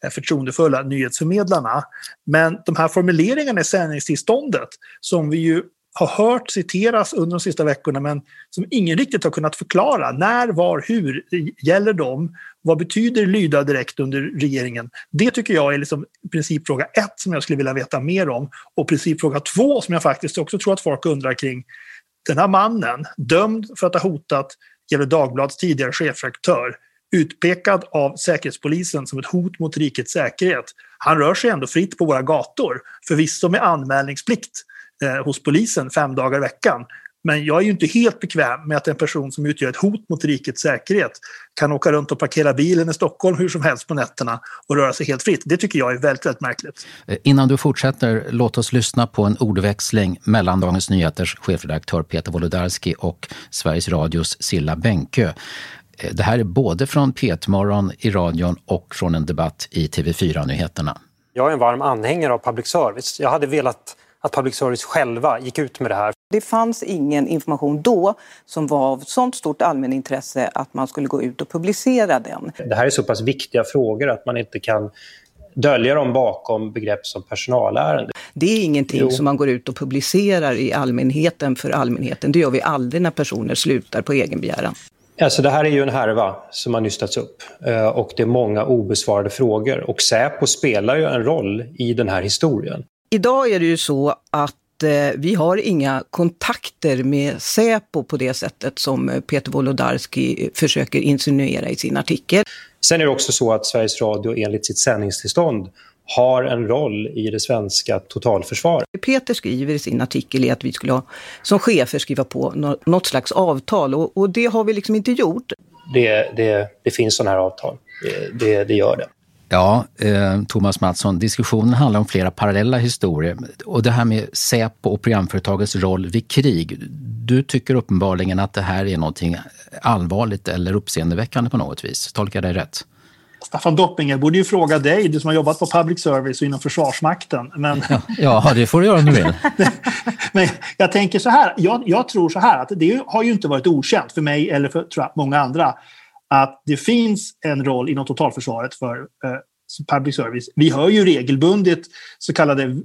eh, förtroendefulla nyhetsförmedlarna. Men de här formuleringarna i sändningstillståndet som vi ju har hört citeras under de sista veckorna men som ingen riktigt har kunnat förklara. När, var, hur gäller de? Vad betyder lyda direkt under regeringen? Det tycker jag är liksom principfråga ett som jag skulle vilja veta mer om. Och principfråga två som jag faktiskt också tror att folk undrar kring. Den här mannen, dömd för att ha hotat Gefle Dagblads tidigare chefredaktör, utpekad av Säkerhetspolisen som ett hot mot rikets säkerhet. Han rör sig ändå fritt på våra gator, förvisso med anmälningsplikt eh, hos polisen fem dagar i veckan. Men jag är ju inte helt bekväm med att en person som utgör ett hot mot rikets säkerhet kan åka runt och parkera bilen i Stockholm hur som helst på nätterna och röra sig helt fritt. Det tycker jag är väldigt, väldigt märkligt. Eh, innan du fortsätter, låt oss lyssna på en ordväxling mellan Dagens Nyheters chefredaktör Peter Wolodarski och Sveriges Radios Silla Bänkö. Eh, det här är både från P1 i radion och från en debatt i TV4-nyheterna. Jag är en varm anhängare av public service. Jag hade velat att public service själva gick ut med det här. Det fanns ingen information då som var av sånt stort allmänintresse att man skulle gå ut och publicera den. Det här är så pass viktiga frågor att man inte kan dölja dem bakom begrepp som personalärende. Det är ingenting jo. som man går ut och publicerar i allmänheten för allmänheten. Det gör vi aldrig när personer slutar på egen begäran. Alltså det här är ju en härva som har nystats upp eh, och det är många obesvarade frågor. Och Säpo spelar ju en roll i den här historien. Idag är det ju så att eh, vi har inga kontakter med Säpo på det sättet som Peter Wolodarski försöker insinuera i sin artikel. Sen är det också så att Sveriges Radio enligt sitt sändningstillstånd har en roll i det svenska totalförsvaret. Peter skriver i sin artikel att vi skulle ha, som chefer skriva på något slags avtal och, och det har vi liksom inte gjort. Det, det, det finns sådana här avtal, det, det, det gör det. Ja, eh, Thomas Mattsson, diskussionen handlar om flera parallella historier. Och det här med Säpo och programföretagets roll vid krig. Du tycker uppenbarligen att det här är någonting allvarligt eller uppseendeväckande på något vis. Tolkar jag dig rätt? Staffan Dopping, borde ju fråga dig, du som har jobbat på public service och inom Försvarsmakten. Men... Ja, det får du göra om du vill. men jag tänker så här, jag, jag, tror så här att det har ju inte varit okänt för mig eller för tror jag, många andra att det finns en roll inom totalförsvaret för eh, public service. Vi hör ju regelbundet så kallade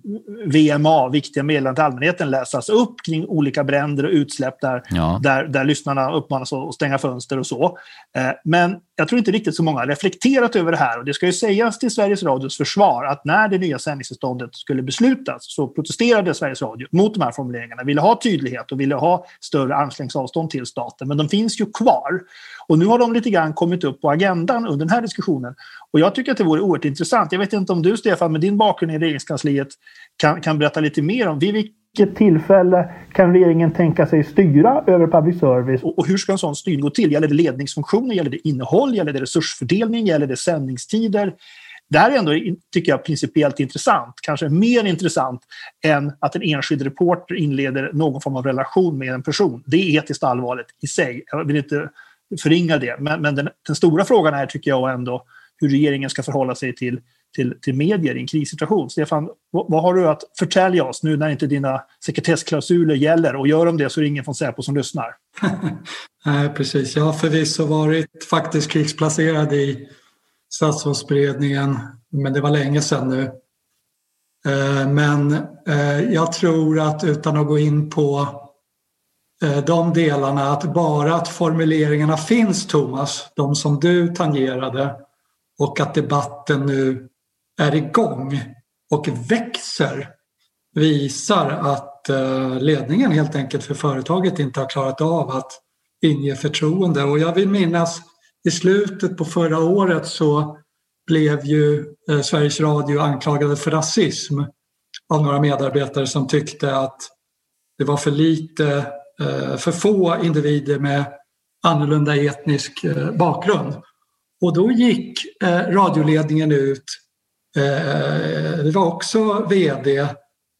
VMA, viktiga meddelanden till allmänheten, läsas upp kring olika bränder och utsläpp där, ja. där, där lyssnarna uppmanas att stänga fönster och så. Eh, men jag tror inte riktigt så många har reflekterat över det här och det ska ju sägas till Sveriges Radios försvar att när det nya sändningstillståndet skulle beslutas så protesterade Sveriges Radio mot de här formuleringarna, ville ha tydlighet och ville ha större armslängds avstånd till staten, men de finns ju kvar. Och nu har de lite grann kommit upp på agendan under den här diskussionen. Och jag tycker att det vore oerhört intressant. Jag vet inte om du, Stefan, med din bakgrund i regeringskansliet kan, kan berätta lite mer om vid vilket tillfälle kan regeringen tänka sig styra över public service? Och, och hur ska en sån styrning gå till? Gäller det ledningsfunktioner? Gäller det innehåll? Gäller det resursfördelning? Gäller det sändningstider? Det här är ändå, tycker jag, principiellt intressant. Kanske mer intressant än att en enskild reporter inleder någon form av relation med en person. Det är etiskt allvarligt i sig. Jag vill inte förringa det. Men, men den, den, stora frågan är, tycker jag, ändå hur regeringen ska förhålla sig till, till, till medier i en krissituation. Stefan, vad, vad har du att förtälja oss nu när inte dina sekretessklausuler gäller? Och gör de det så är det ingen från Säpo som lyssnar. Nej, precis. Jag har förvisso varit faktiskt krigsplacerad i statsrådsberedningen, men det var länge sedan nu. Eh, men eh, jag tror att utan att gå in på Eh, de delarna, att bara att formuleringarna finns Thomas, de som du tangerade och att debatten nu är igång och växer visar att eh, ledningen helt enkelt för företaget inte har klarat av att inge förtroende. Och jag vill minnas i slutet på förra året så blev ju eh, Sveriges Radio anklagade för rasism av några medarbetare som tyckte att det var för lite, Eh, för få individer med annorlunda etnisk eh, bakgrund. Och då gick eh, radioledningen ut, det var också VD,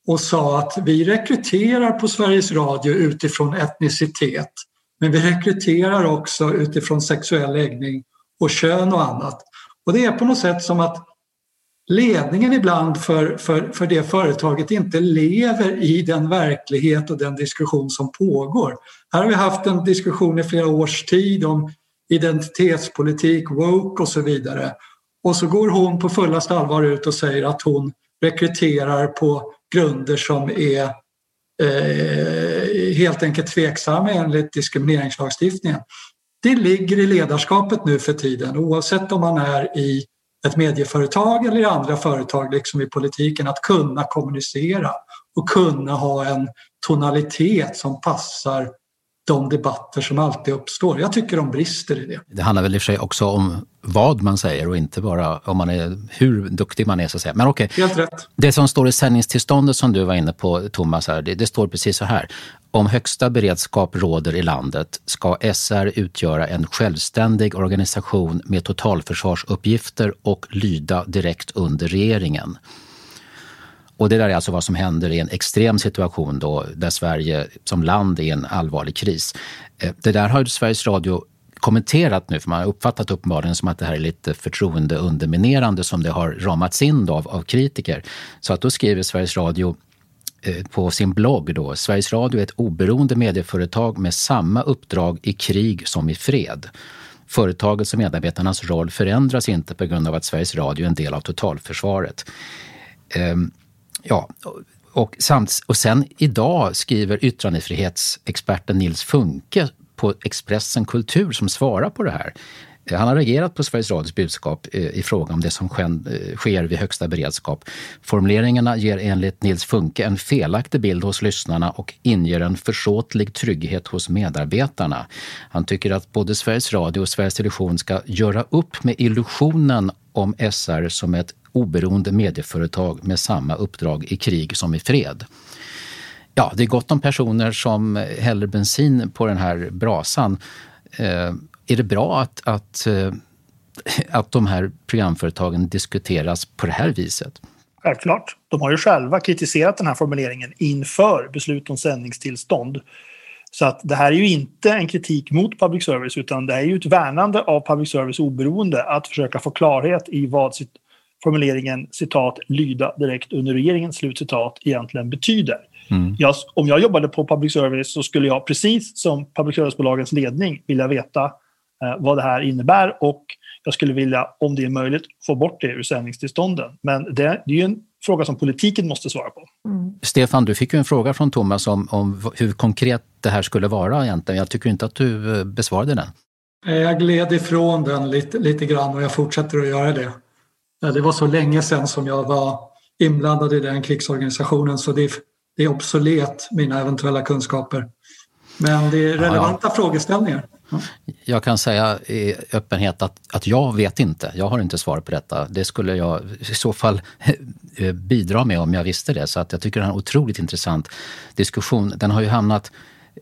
och sa att vi rekryterar på Sveriges Radio utifrån etnicitet. Men vi rekryterar också utifrån sexuell läggning och kön och annat. Och det är på något sätt som att ledningen ibland för, för, för det företaget inte lever i den verklighet och den diskussion som pågår. Här har vi haft en diskussion i flera års tid om identitetspolitik, woke och så vidare. Och så går hon på fullaste allvar ut och säger att hon rekryterar på grunder som är eh, helt enkelt tveksamma enligt diskrimineringslagstiftningen. Det ligger i ledarskapet nu för tiden oavsett om man är i ett medieföretag eller i andra företag, liksom i politiken, att kunna kommunicera och kunna ha en tonalitet som passar de debatter som alltid uppstår. Jag tycker de brister i det. Det handlar väl i och för sig också om vad man säger och inte bara om man är, hur duktig man är. Så att säga. Men okej, okay. Helt rätt. det som står i sändningstillståndet som du var inne på Thomas, här, det, det står precis så här. Om högsta beredskap råder i landet ska SR utgöra en självständig organisation med totalförsvarsuppgifter och lyda direkt under regeringen. Och det där är alltså vad som händer i en extrem situation då, där Sverige som land är i en allvarlig kris. Eh, det där har ju Sveriges Radio kommenterat nu, för man har uppfattat uppenbarligen som att det här är lite förtroendeunderminerande som det har ramats in av, av kritiker. Så att då skriver Sveriges Radio eh, på sin blogg då, Sveriges Radio är ett oberoende medieföretag med samma uppdrag i krig som i fred. Företagets och medarbetarnas roll förändras inte på grund av att Sveriges Radio är en del av totalförsvaret. Ehm, ja, och, samt, och sen idag skriver yttrandefrihetsexperten Nils Funke på Expressen Kultur som svarar på det här. Eh, han har reagerat på Sveriges Radios budskap eh, i fråga om det som eh, sker vid högsta beredskap. Formuleringarna ger enligt Nils Funke en felaktig bild hos lyssnarna och inger en försåtlig trygghet hos medarbetarna. Han tycker att både Sveriges Radio och Sveriges Television ska göra upp med illusionen om SR som ett oberoende medieföretag med samma uppdrag i krig som i fred. Ja, det är gott om personer som häller bensin på den här brasan. Är det bra att, att, eh, att de här programföretagen diskuteras på det här viset? Självklart. De har ju själva kritiserat den här formuleringen inför beslut om sändningstillstånd. Så att det här är ju inte en kritik mot public service utan det är ju ett värnande av public service oberoende att försöka få klarhet i vad formuleringen citat lyda direkt under regeringen slutcitat egentligen betyder. Mm. Jag, om jag jobbade på public service så skulle jag precis som public service-bolagens ledning vilja veta vad det här innebär och jag skulle vilja, om det är möjligt, få bort det ur sändningstillstånden. Men det, det är ju en fråga som politiken måste svara på. Mm. Stefan, du fick ju en fråga från Thomas om, om hur konkret det här skulle vara egentligen. Jag tycker inte att du eh, besvarade den. Jag gled ifrån den lite, lite grann och jag fortsätter att göra det. Det var så länge sedan som jag var inblandad i den krigsorganisationen så det, det är obsolet, mina eventuella kunskaper. Men det är relevanta ja, ja. frågeställningar. Jag kan säga i öppenhet att, att jag vet inte. Jag har inte svar på detta. Det skulle jag i så fall eh, eh, bidra med om jag visste det. Så att jag tycker det är en otroligt intressant diskussion. Den har ju hamnat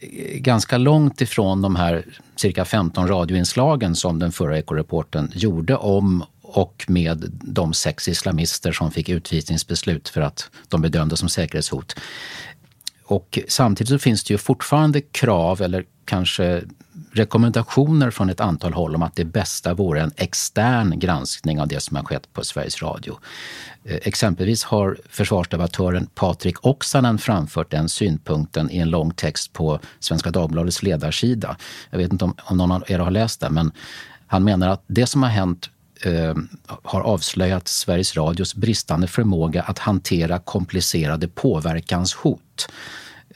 eh, ganska långt ifrån de här cirka 15 radioinslagen som den förra ekoreporten gjorde om och med de sex islamister som fick utvisningsbeslut för att de bedömdes som säkerhetshot. Och samtidigt så finns det ju fortfarande krav eller kanske rekommendationer från ett antal håll om att det bästa vore en extern granskning av det som har skett på Sveriges Radio. Eh, exempelvis har försvarsdebattören Patrik Oksanen framfört den synpunkten i en lång text på Svenska Dagbladets ledarsida. Jag vet inte om, om någon av er har läst den, men han menar att det som har hänt eh, har avslöjat Sveriges Radios bristande förmåga att hantera komplicerade påverkanshot.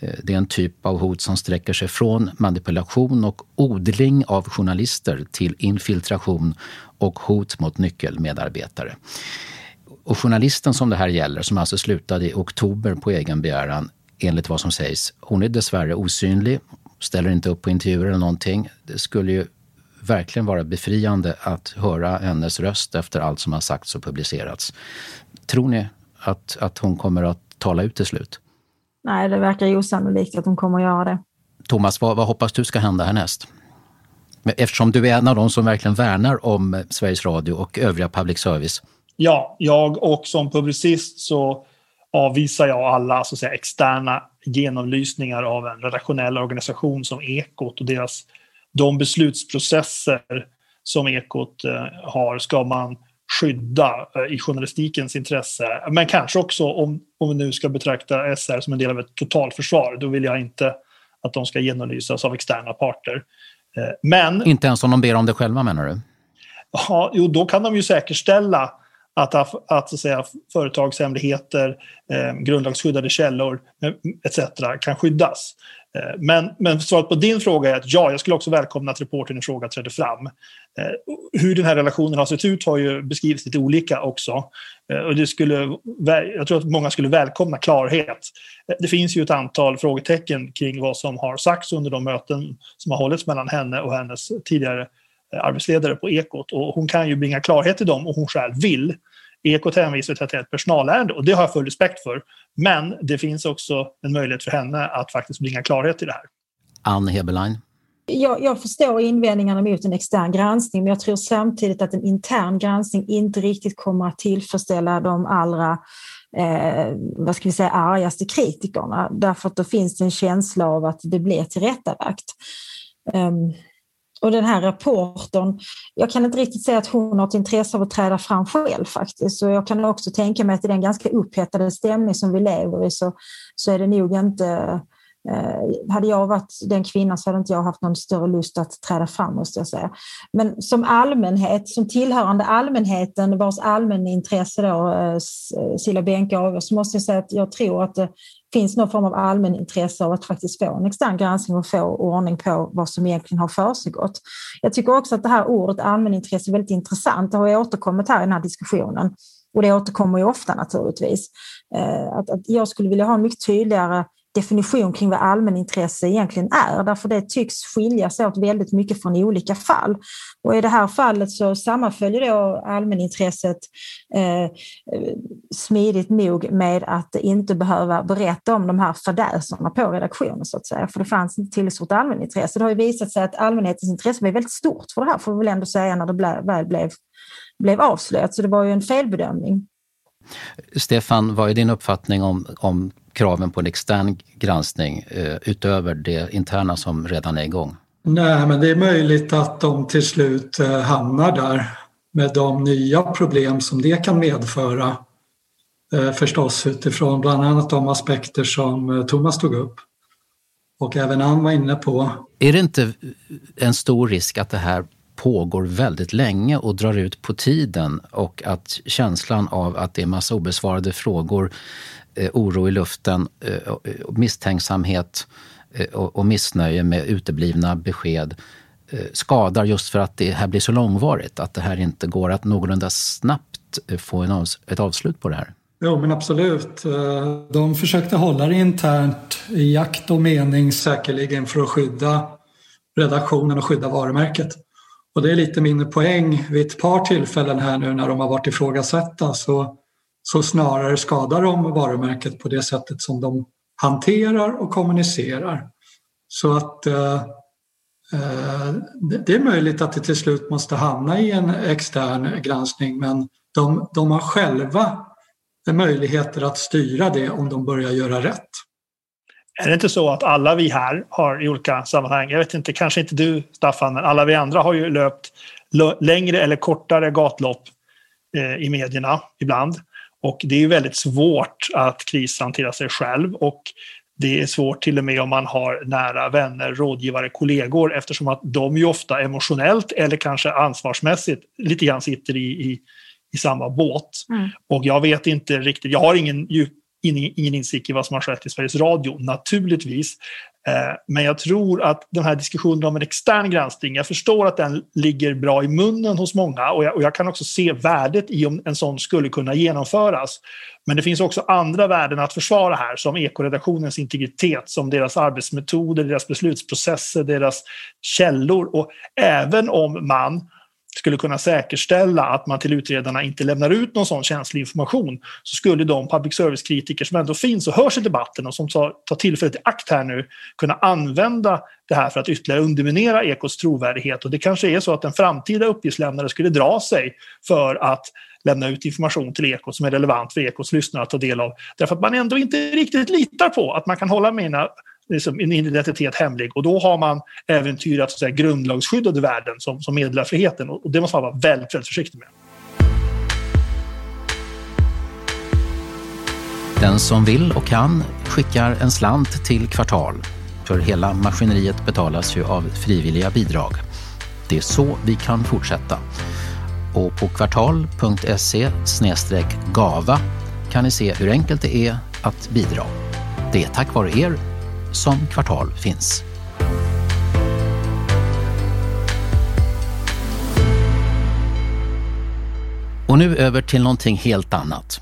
Eh, det är en typ av hot som sträcker sig från manipulation och odling av journalister till infiltration och hot mot nyckelmedarbetare. Och journalisten som det här gäller, som alltså slutade i oktober på egen begäran, enligt vad som sägs, hon är dessvärre osynlig, ställer inte upp på intervjuer eller någonting. Det skulle ju verkligen vara befriande att höra hennes röst efter allt som har sagts och publicerats. Tror ni att, att hon kommer att tala ut till slut? Nej, det verkar osannolikt att de kommer att göra det. Thomas, vad, vad hoppas du ska hända härnäst? Eftersom du är en av de som verkligen värnar om Sveriges Radio och övriga public service. Ja, jag och som publicist så avvisar jag alla så att säga, externa genomlysningar av en redaktionell organisation som Ekot och deras, de beslutsprocesser som Ekot eh, har ska man skydda eh, i journalistikens intresse. Men kanske också om, om vi nu ska betrakta SR som en del av ett totalförsvar, då vill jag inte att de ska genomlysas av externa parter. Eh, men... Inte ens om de ber om det själva menar du? Ja, jo, då kan de ju säkerställa att, att, så att säga, företagshemligheter, eh, grundlagsskyddade källor eh, etc. kan skyddas. Eh, men, men svaret på din fråga är att ja, jag skulle också välkomna att reportern i fråga trädde fram. Eh, hur den här relationen har sett ut har ju beskrivits lite olika också. Eh, och det skulle, jag tror att många skulle välkomna klarhet. Det finns ju ett antal frågetecken kring vad som har sagts under de möten som har hållits mellan henne och hennes tidigare arbetsledare på Ekot. Och hon kan ju bringa klarhet i dem om hon själv vill. Ekot hänvisar till att det är ett personalärende och det har jag full respekt för. Men det finns också en möjlighet för henne att faktiskt bringa klarhet i det här. Ann Heberlein? Jag, jag, förstår invändningarna mot en extern granskning men jag tror samtidigt att en intern granskning inte riktigt kommer att tillfredsställa de allra eh, vad ska vi säga, argaste kritikerna därför att då finns det en känsla av att det blir tillrättalagt. Um, och den här rapporten, jag kan inte riktigt säga att hon har ett intresse av att träda fram själv faktiskt. Så jag kan också tänka mig att i den ganska upphettade stämning som vi lever i så, så är det nog inte Eh, hade jag varit den kvinnan så hade inte jag haft någon större lust att träda fram måste jag säga. Men som allmänhet, som tillhörande allmänheten vars allmänintresse då eh, eh, Silla Benke avgör så måste jag säga att jag tror att det finns någon form av allmänintresse av att faktiskt få en extern granskning och få ordning på vad som egentligen har försiggått. Jag tycker också att det här ordet allmänintresse är väldigt intressant. Det har jag återkommit här i den här diskussionen och det återkommer ju ofta naturligtvis. Eh, att, att jag skulle vilja ha en mycket tydligare definition kring vad allmänintresse egentligen är, därför det tycks skilja sig åt väldigt mycket från olika fall. Och i det här fallet så sammanföljer då allmänintresset eh, smidigt nog med att inte behöva berätta om de här fadäserna på redaktionen så att säga, för det fanns inte tillräckligt stort allmänintresse. Det har ju visat sig att allmänhetens intresse blev väldigt stort för det här, får vi väl ändå säga, när det väl blev, blev avslöjat, så det var ju en felbedömning. Stefan, vad är din uppfattning om, om kraven på en extern granskning eh, utöver det interna som redan är igång? Nej, men det är möjligt att de till slut eh, hamnar där med de nya problem som det kan medföra eh, förstås utifrån bland annat de aspekter som eh, Thomas tog upp och även Ann var inne på. Är det inte en stor risk att det här pågår väldigt länge och drar ut på tiden och att känslan av att det är massa obesvarade frågor, eh, oro i luften, eh, eh misstänksamhet eh, och, och missnöje med uteblivna besked eh, skadar just för att det här blir så långvarigt, att det här inte går att någorlunda snabbt eh, få en, ett avslut på det här. Jo, men absolut. De försökte hålla det internt i jakt och mening säkerligen för att skydda redaktionen och skydda varumärket. Och det är lite min poäng vid ett par tillfällen här nu när de har varit ifrågasatta så, så snarare skadar de varumärket på det sättet som de hanterar och kommunicerar. Så att eh, eh det är möjligt att det till slut måste hamna i en extern granskning men de, de har själva möjligheter att styra det om de börjar göra rätt. Är det inte så att alla vi här har i olika sammanhang, jag vet inte, kanske inte du Staffan, men alla vi andra har ju löpt längre eller kortare gatlopp eh, i medierna ibland. Och det är ju väldigt svårt att krishantera sig själv och det är svårt till och med om man har nära vänner, rådgivare, kollegor eftersom att de ju ofta emotionellt eller kanske ansvarsmässigt lite grann sitter i, i, i samma båt. Mm. Och jag vet inte riktigt, jag har ingen djup ingen insikt i vad som har skett i Sveriges Radio, naturligtvis. Eh, men jag tror att den här diskussionen om en extern granskning, jag förstår att den ligger bra i munnen hos många och jag, och jag kan också se värdet i om en sån skulle kunna genomföras. Men det finns också andra värden att försvara här, som ekoredaktionens integritet, som deras arbetsmetoder, deras beslutsprocesser, deras källor. Och även om man skulle kunna säkerställa att man till utredarna inte lämnar ut någon sån känslig information så skulle de public service-kritiker som ändå finns och hörs i debatten och som tar, tar tillfället i akt här nu kunna använda det här för att ytterligare underminera Ekots trovärdighet. Och det kanske är så att en framtida uppgiftslämnare skulle dra sig för att lämna ut information till Ekot som är relevant för Ekots lyssnare att ta del av. Därför att man ändå inte riktigt litar på att man kan hålla mina liksom, en identitet hemlig och då har man äventyrat så att säga, grundlagsskyddade värden som, som meddelarfriheten och det måste man vara väldigt, väldigt försiktig med. Den som vill och kan skickar en slant till Kvartal. För hela maskineriet betalas ju av frivilliga bidrag. Det är så vi kan fortsätta. Och på kvartal.se gava kan ni se hur enkelt det är att bidra. Det är tack vare er som Kvartal finns. Och nu över till någonting helt annat.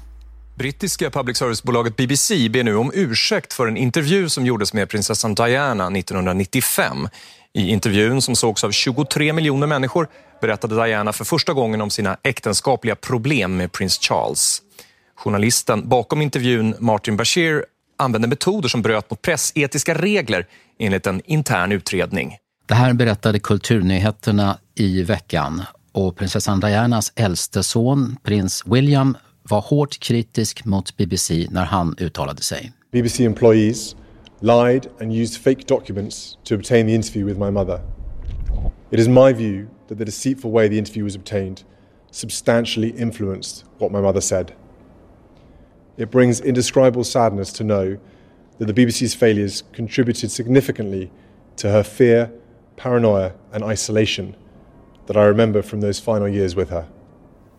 Brittiska public service-bolaget BBC ber nu om ursäkt för en intervju som gjordes med prinsessan Diana 1995. I intervjun som sågs av 23 miljoner människor berättade Diana för första gången om sina äktenskapliga problem med prins Charles. Journalisten bakom intervjun, Martin Bashir, använde metoder som bröt mot pressetiska regler enligt en intern utredning. Det här berättade Kulturnyheterna i veckan och prinsessan Dianas äldste son, prins William, var hårt kritisk mot BBC när han uttalade sig. BBC employees lied and used fake documents to obtain the interview with my mother. It is my view that the deceitful way the interview was obtained substantially influenced what my mother said. It brings indescribable sadness to know that the BBC's failures contributed significantly to her fear, paranoia, and isolation that I remember from those final years with her.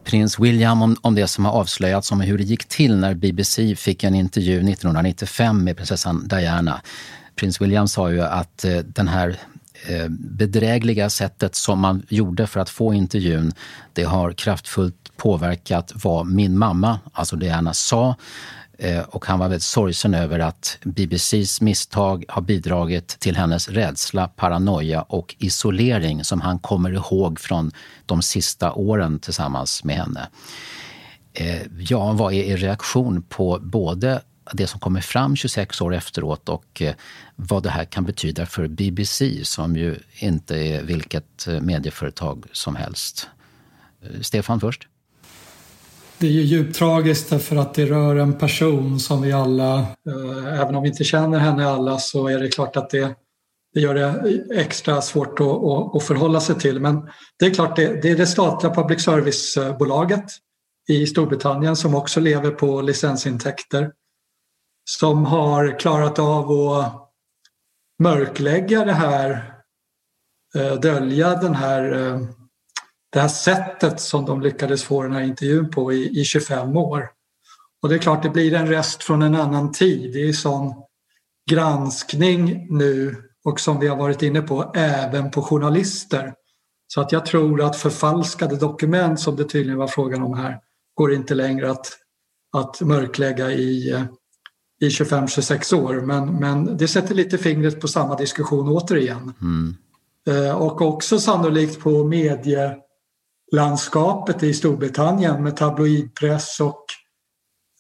Prins William om, om det som har avslöjats om hur det gick till när BBC fick en intervju 1995 med prinsessan Diana. Prins William sa ju att eh, den här Eh, bedrägliga sättet som man gjorde för att få intervjun, det har kraftfullt påverkat vad min mamma, alltså Diana, sa eh, och han var väldigt sorgsen över att BBCs misstag har bidragit till hennes rädsla, paranoia och isolering som han kommer ihåg från de sista åren tillsammans med henne. Eh, ja, vad är er reaktion på både det som kommer fram 26 år efteråt och eh, vad det här kan betyda för BBC som ju inte är vilket eh, medieföretag som helst? Eh, Stefan först. Det är ju djupt tragiskt därför att det rör en person som vi alla, eh, även om vi inte känner henne alla, så är det klart att det, det gör det extra svårt att, att, att förhålla sig till. Men det är klart, det, det är det statliga public service-bolaget i Storbritannien som också lever på licensintäkter som har klarat av att mörklägga det här, eh, dölja den här eh, det här sättet som de lyckades få den här intervjun på i, i 25 år. Och det är klart, det blir en rest från en annan tid. Det är sån granskning nu och som vi har varit inne på, även på journalister. Så att jag tror att förfalskade dokument, som det tydligen var frågan om här, går inte längre att, att mörklägga i, eh, i 25-26 år. Men, men det sätter lite fingret på samma diskussion återigen. Mm. Eh, och också sannolikt på medie landskapet i Storbritannien med tabloidpress och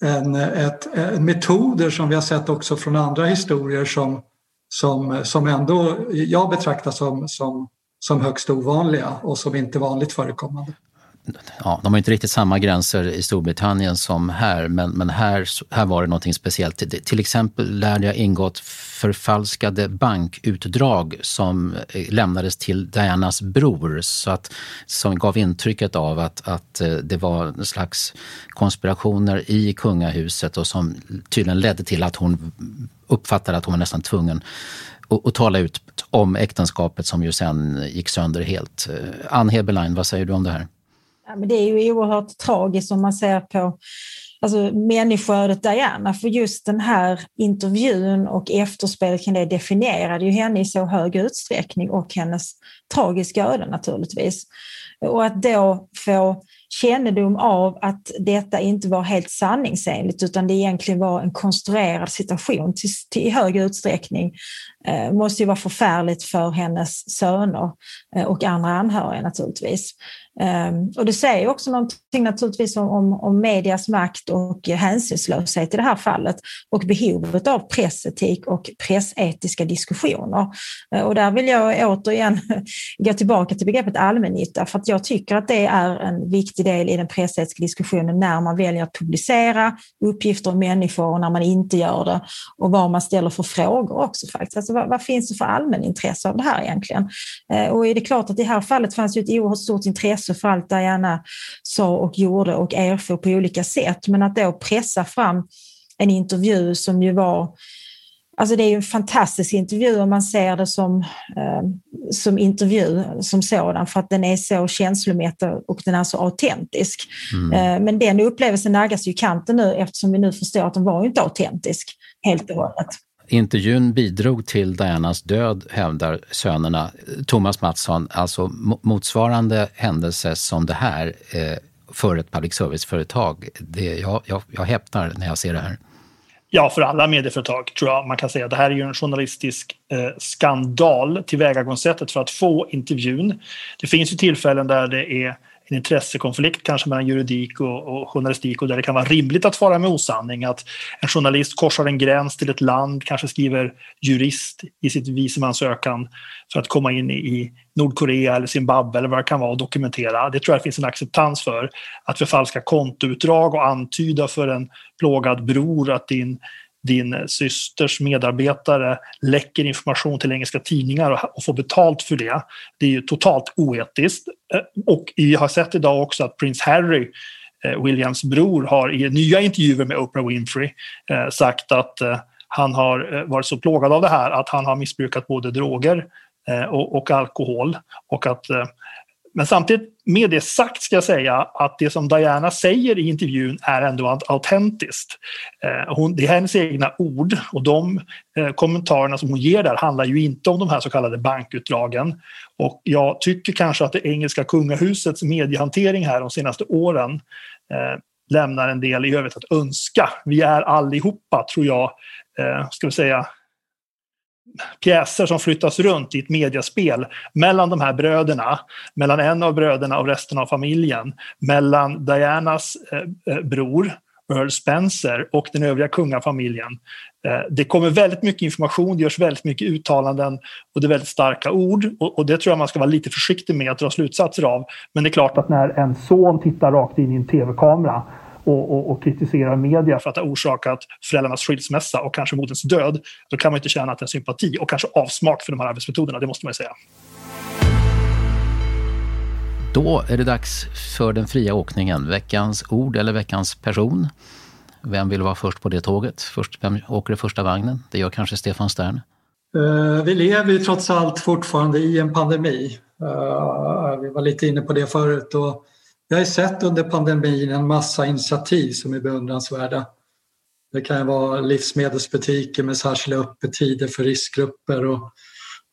en, ett, en metoder som vi har sett också från andra historier som, som, som ändå jag betraktar som, som, som högst ovanliga och som inte vanligt förekommande ja, de har inte riktigt samma gränser i Storbritannien som här, men, men här, här var det någonting speciellt. Till exempel lärde jag ingått förfalskade bankutdrag som eh, lämnades till Dianas bror, så att, som gav intrycket av att, att eh, det var en slags konspirationer i kungahuset och som tydligen ledde till att hon uppfattade att hon var nästan tvungen att tala ut om äktenskapet som ju sen gick sönder helt. Eh, Ann Heberlein, vad säger du om det här? Ja, men det är ju oerhört tragiskt om man ser på alltså, människoödet Diana, för just den här intervjun och efterspelet kring det definierade ju henne i så hög utsträckning och hennes tragiska öde naturligtvis. Och att då få kännedom av att detta inte var helt sanningsenligt utan det egentligen var en konstruerad situation till, till i hög utsträckning eh, måste ju vara förfärligt för hennes söner eh, och andra anhöriga naturligtvis. Ehm, och det säger också någonting naturligtvis om, om, om medias makt och hänsynslöshet i det här fallet och behovet av pressetik och pressetiska diskussioner. Eh, och där vill jag återigen gå tillbaka till begreppet allmännytta för att jag tycker att det är en viktig del i den pressetiska diskussionen när man väljer att publicera uppgifter om människor och när man inte gör det och vad man ställer för frågor också faktiskt. Alltså, vad, vad finns det för allmänintresse av det här egentligen? Uh, och är det klart att i det här fallet fanns ju ett oerhört stort intresse för allt Diana sa och gjorde och erfor på olika sätt. Men att då pressa fram en intervju som ju var Alltså det är ju en fantastisk intervju om man ser det som, eh, som intervju som sådan för att den är så känslomättad och den är så autentisk. Mm. Eh, men den upplevelsen naggas ju i kanten nu eftersom vi nu förstår att den var inte autentisk helt och hållet. Intervjun bidrog till Dianas död, hävdar sönerna. Thomas Mattsson, alltså motsvarande händelse som det här eh, för ett public service-företag, jag, jag, jag häpnar när jag ser det här. Ja, för alla medieföretag tror jag man kan säga. Det här är ju en journalistisk eh, skandal, tillvägagångssättet för att få intervjun. Det finns ju tillfällen där det är en intressekonflikt kanske mellan juridik och, och, journalistik och där det kan vara rimligt att fara med osanning. Att en journalist korsar en gräns till ett land, kanske skriver jurist i sitt visumansökan för att komma in i Nordkorea eller Zimbabwe eller vad det kan vara och dokumentera. Det tror jag det finns en acceptans för. Att förfalska kontoutdrag och antyda för en plågad bror att din din systers medarbetare läcker information till engelska tidningar och får betalt för det. Det är ju totalt oetiskt. Eh, och vi har sett idag också att prins Harry, eh, Williams bror, har i nya intervjuer med Oprah Winfrey eh, sagt att han har varit så plågad av det här att han har missbrukat både droger och, alkohol och att men samtidigt, med det sagt ska jag säga att det som Diana säger i intervjun är ändå autentiskt. Eh, hon, det är hennes egna ord och de eh, kommentarerna som hon ger där handlar ju inte om de här så kallade bankutdragen. Och jag tycker kanske att det engelska kungahusets mediehantering här de senaste åren eh, lämnar en del i övrigt att önska. Vi är allihopa, tror jag, eh, ska vi säga, pjäser som flyttas runt i ett mediaspel mellan de här bröderna, mellan en av bröderna och resten av familjen, mellan Dianas eh, eh, bror Earl Spencer och den övriga kungafamiljen. Eh, det kommer väldigt mycket information, det görs väldigt mycket uttalanden och det är väldigt starka ord och, och, det tror jag man ska vara lite försiktig med att dra slutsatser av. Men det är klart att när en son tittar rakt in i en tv-kamera och, och, och kritiserar media för att ha orsakat föräldrarnas skilsmässa och kanske moderns död, då kan man inte känna att en sympati och kanske avsmak för de här arbetsmetoderna, det måste man ju säga. Då är det dags för den fria åkningen. Veckans ord eller veckans person. Vem vill vara först på det tåget? Först, vem åker i första vagnen? Det gör kanske Stefan Stern. Uh, vi lever ju trots allt fortfarande i en pandemi. Uh, vi var lite inne på det förut. Och vi har sett under pandemin en massa initiativ som är beundransvärda. Det kan vara livsmedelsbutiker med särskilda öppettider för riskgrupper och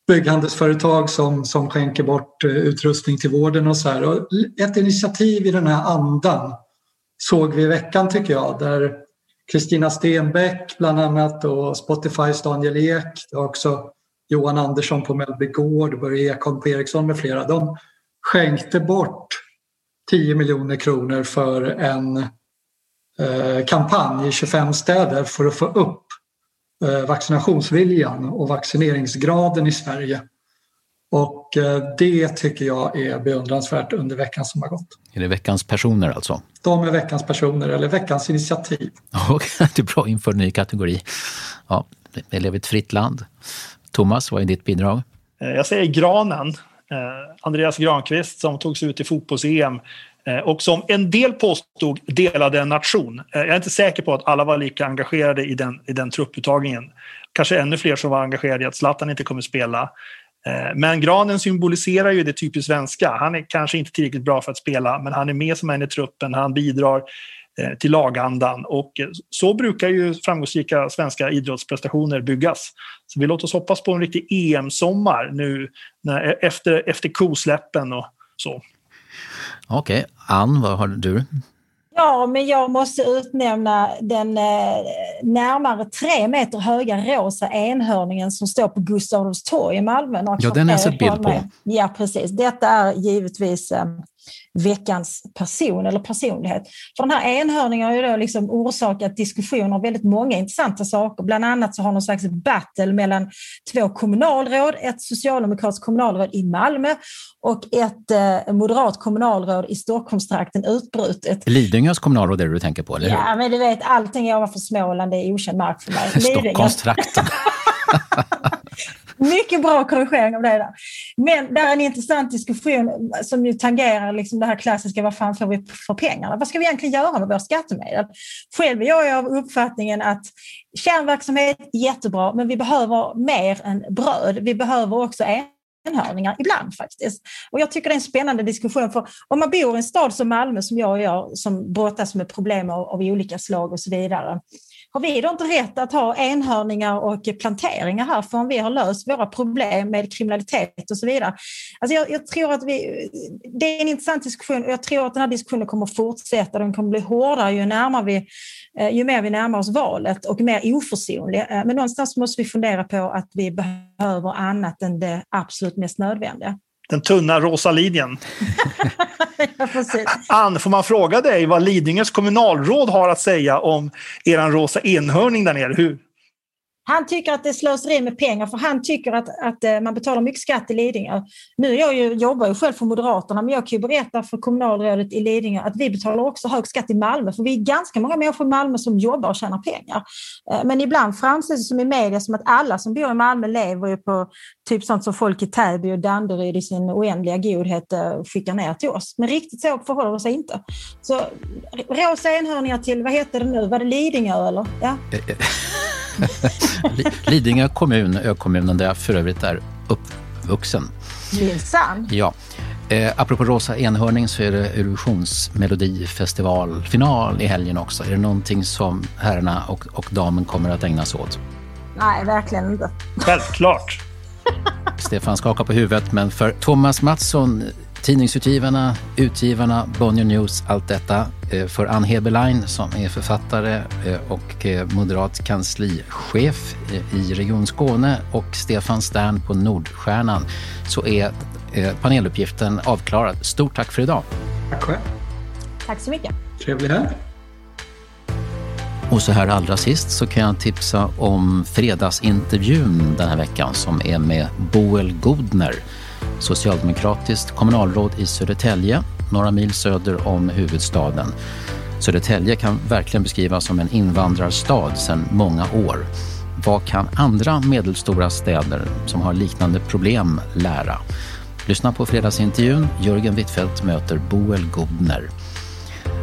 bygghandelsföretag som, som skänker bort eh, utrustning till vården och så här. Och ett initiativ i den här andan såg vi i veckan tycker jag där Kristina Stenbeck bland annat och Spotifys Daniel Ek, och också Johan Andersson på Mellby Gård, Börje Ekholm på Ericsson med flera. De skänkte bort 10 miljoner kronor för en eh, kampanj i 25 städer för att få upp eh, vaccinationsviljan och vaccineringsgraden i Sverige. Och eh, det tycker jag är beundransvärt under veckan som har gått. Är det veckans personer alltså? De är veckans personer eller veckans initiativ. det är bra inför en ny kategori. Ja, vi lever i ett fritt land. Thomas, vad är ditt bidrag? Jag säger granen. Eh, Andreas Granqvist som togs ut i fotbolls-EM eh, och som en del påstod delade en nation. Eh, jag är inte säker på att alla var lika engagerade i den, i den trupputtagningen. Kanske ännu fler som var engagerade i att Zlatan inte kommer spela. Eh, men granen symboliserar ju det typiskt svenska. Han är kanske inte tillräckligt bra för att spela, men han är med som en i truppen, han bidrar till lagandan. Och eh, så brukar ju framgångsrika svenska idrottsprestationer byggas. Så vi låter oss hoppas på en riktig EM-sommar nu när, efter, efter kosläppen och så. Okej, okay. Ann, vad har du? Ja, men jag måste utnämna den eh, närmare tre meter höga rosa enhörningen som står på Gustav Adolfs torg i Malmö. Ja, den har jag sett bild på. Ja, precis. Detta är givetvis eh, veckans person eller personlighet. För den här enhörningen har ju då liksom orsakat diskussioner om väldigt många intressanta saker. Bland annat så har någon slags battle mellan två kommunalråd, ett socialdemokratiskt kommunalråd i Malmö och ett eh, moderat kommunalråd i Stockholmstrakten utbrutit. Lidingös kommunalråd är det du tänker på, eller hur? Ja, men du vet, allting ovanför Småland är okänd mark för mig. Stockholmstrakten. Mycket bra korrigering av det där. Men det är en intressant diskussion som ju tangerar liksom det här klassiska, vad fan får vi för pengarna? Vad ska vi egentligen göra med våra skattemedel? Själv är jag av uppfattningen att kärnverksamhet, jättebra, men vi behöver mer än bröd. Vi behöver också enhörningar ibland faktiskt. Och jag tycker det är en spännande diskussion för om man bor i en stad som Malmö som jag gör som brottas med problem av, av olika slag och så vidare har vi då inte rätt att ha enhörningar och planteringar här förrän vi har löst våra problem med kriminalitet och så vidare? Alltså jag, jag, tror att vi, det är en intressant diskussion och jag tror att den här diskussionen kommer att fortsätta. Den kommer att bli hårdare ju, närmare vi, eh, ju mer vi närmar oss valet och mer oförsonlig. Eh, men någonstans måste vi fundera på att vi behöver annat än det absolut mest nödvändiga den tunna rosa linjen. Ann, får man fråga dig vad Lidingös kommunalråd har att säga om er rosa enhörning där nere? Hur? Han tycker att det är slöseri med pengar för han tycker att, att eh, man betalar mycket skatt i Lidingö. Nu jag ju, jobbar jag själv för Moderaterna men jag kan ju berätta för kommunalrådet i Lidingö att vi betalar också hög skatt i Malmö för vi är ganska många människor i Malmö som jobbar och tjänar pengar. Eh, men ibland framställs det som i media som att alla som bor i Malmö lever på typ sånt som folk i Täby och Danderyd i sin oändliga godhet eh, skickar ner till oss. Men riktigt så förhåller det sig inte. Så rosa enhörningar till, vad heter det nu, var det Lidingö eller? Ja. Lidingö kommun, ökommunen där jag för övrigt är uppvuxen. Minsann. Ja. Eh, apropå Rosa enhörning så är det Eurovisionsmelodifestival final i helgen också. Är det någonting som herrarna och, och damen kommer att ägna sig åt? Nej, verkligen inte. Självklart. Stefan skakar på huvudet, men för Thomas Mattsson Tidningsutgivarna, utgivarna, Bonnier News, allt detta eh, för Ann Heberlein som är författare eh, och eh, moderat kanslichef i Region Skåne och Stefan Stern på Nordstjärnan så är paneluppgiften avklarad. Stort tack för idag. Tack själv. Tack så mycket. Trevlig helg. Och så här allra sist så kan jag tipsa om fredagsintervjun den här veckan som är med Boel Godner socialdemokratiskt kommunalråd i Södertälje, några mil söder om huvudstaden. Södertälje kan verkligen beskrivas som en invandrarstad sedan många år. Vad kan andra medelstora städer som har liknande problem lära? Lyssna på fredagsintervjun. Jörgen Wittfeldt möter Boel Godner.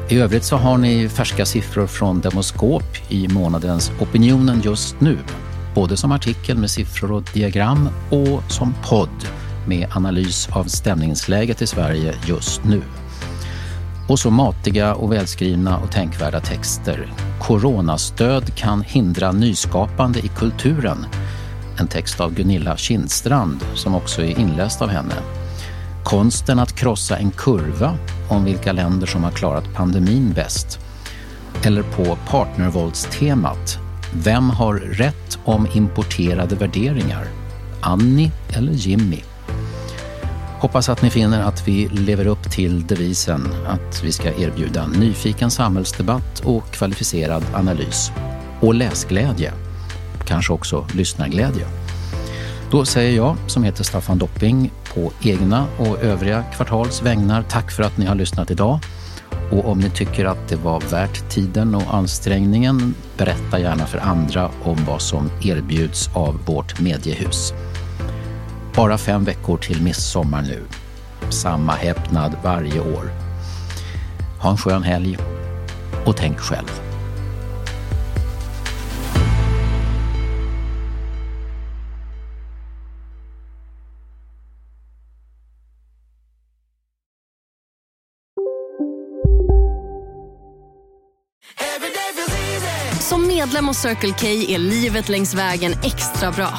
I övrigt så har ni färska siffror från Demoskop i månadens Opinionen just nu. Både som artikel med siffror och diagram och som podd med analys av stämningsläget i Sverige just nu. Och så matiga och välskrivna och tänkvärda texter. Coronastöd kan hindra nyskapande i kulturen. En text av Gunilla Kindstrand som också är inläst av henne. Konsten att krossa en kurva om vilka länder som har klarat pandemin bäst. Eller på partnervåldstemat. Vem har rätt om importerade värderingar? Annie eller Jimmy? Hoppas att ni finner att vi lever upp till devisen att vi ska erbjuda nyfiken samhällsdebatt och kvalificerad analys. Och läsglädje. Kanske också lyssnarglädje. Då säger jag, som heter Staffan Dopping, på egna och övriga kvartals vägnar tack för att ni har lyssnat idag. Och om ni tycker att det var värt tiden och ansträngningen, berätta gärna för andra om vad som erbjuds av vårt mediehus. Bara fem veckor till midsommar nu. Samma häpnad varje år. Ha en skön helg och tänk själv. Som medlem hos Circle K är livet längs vägen extra bra.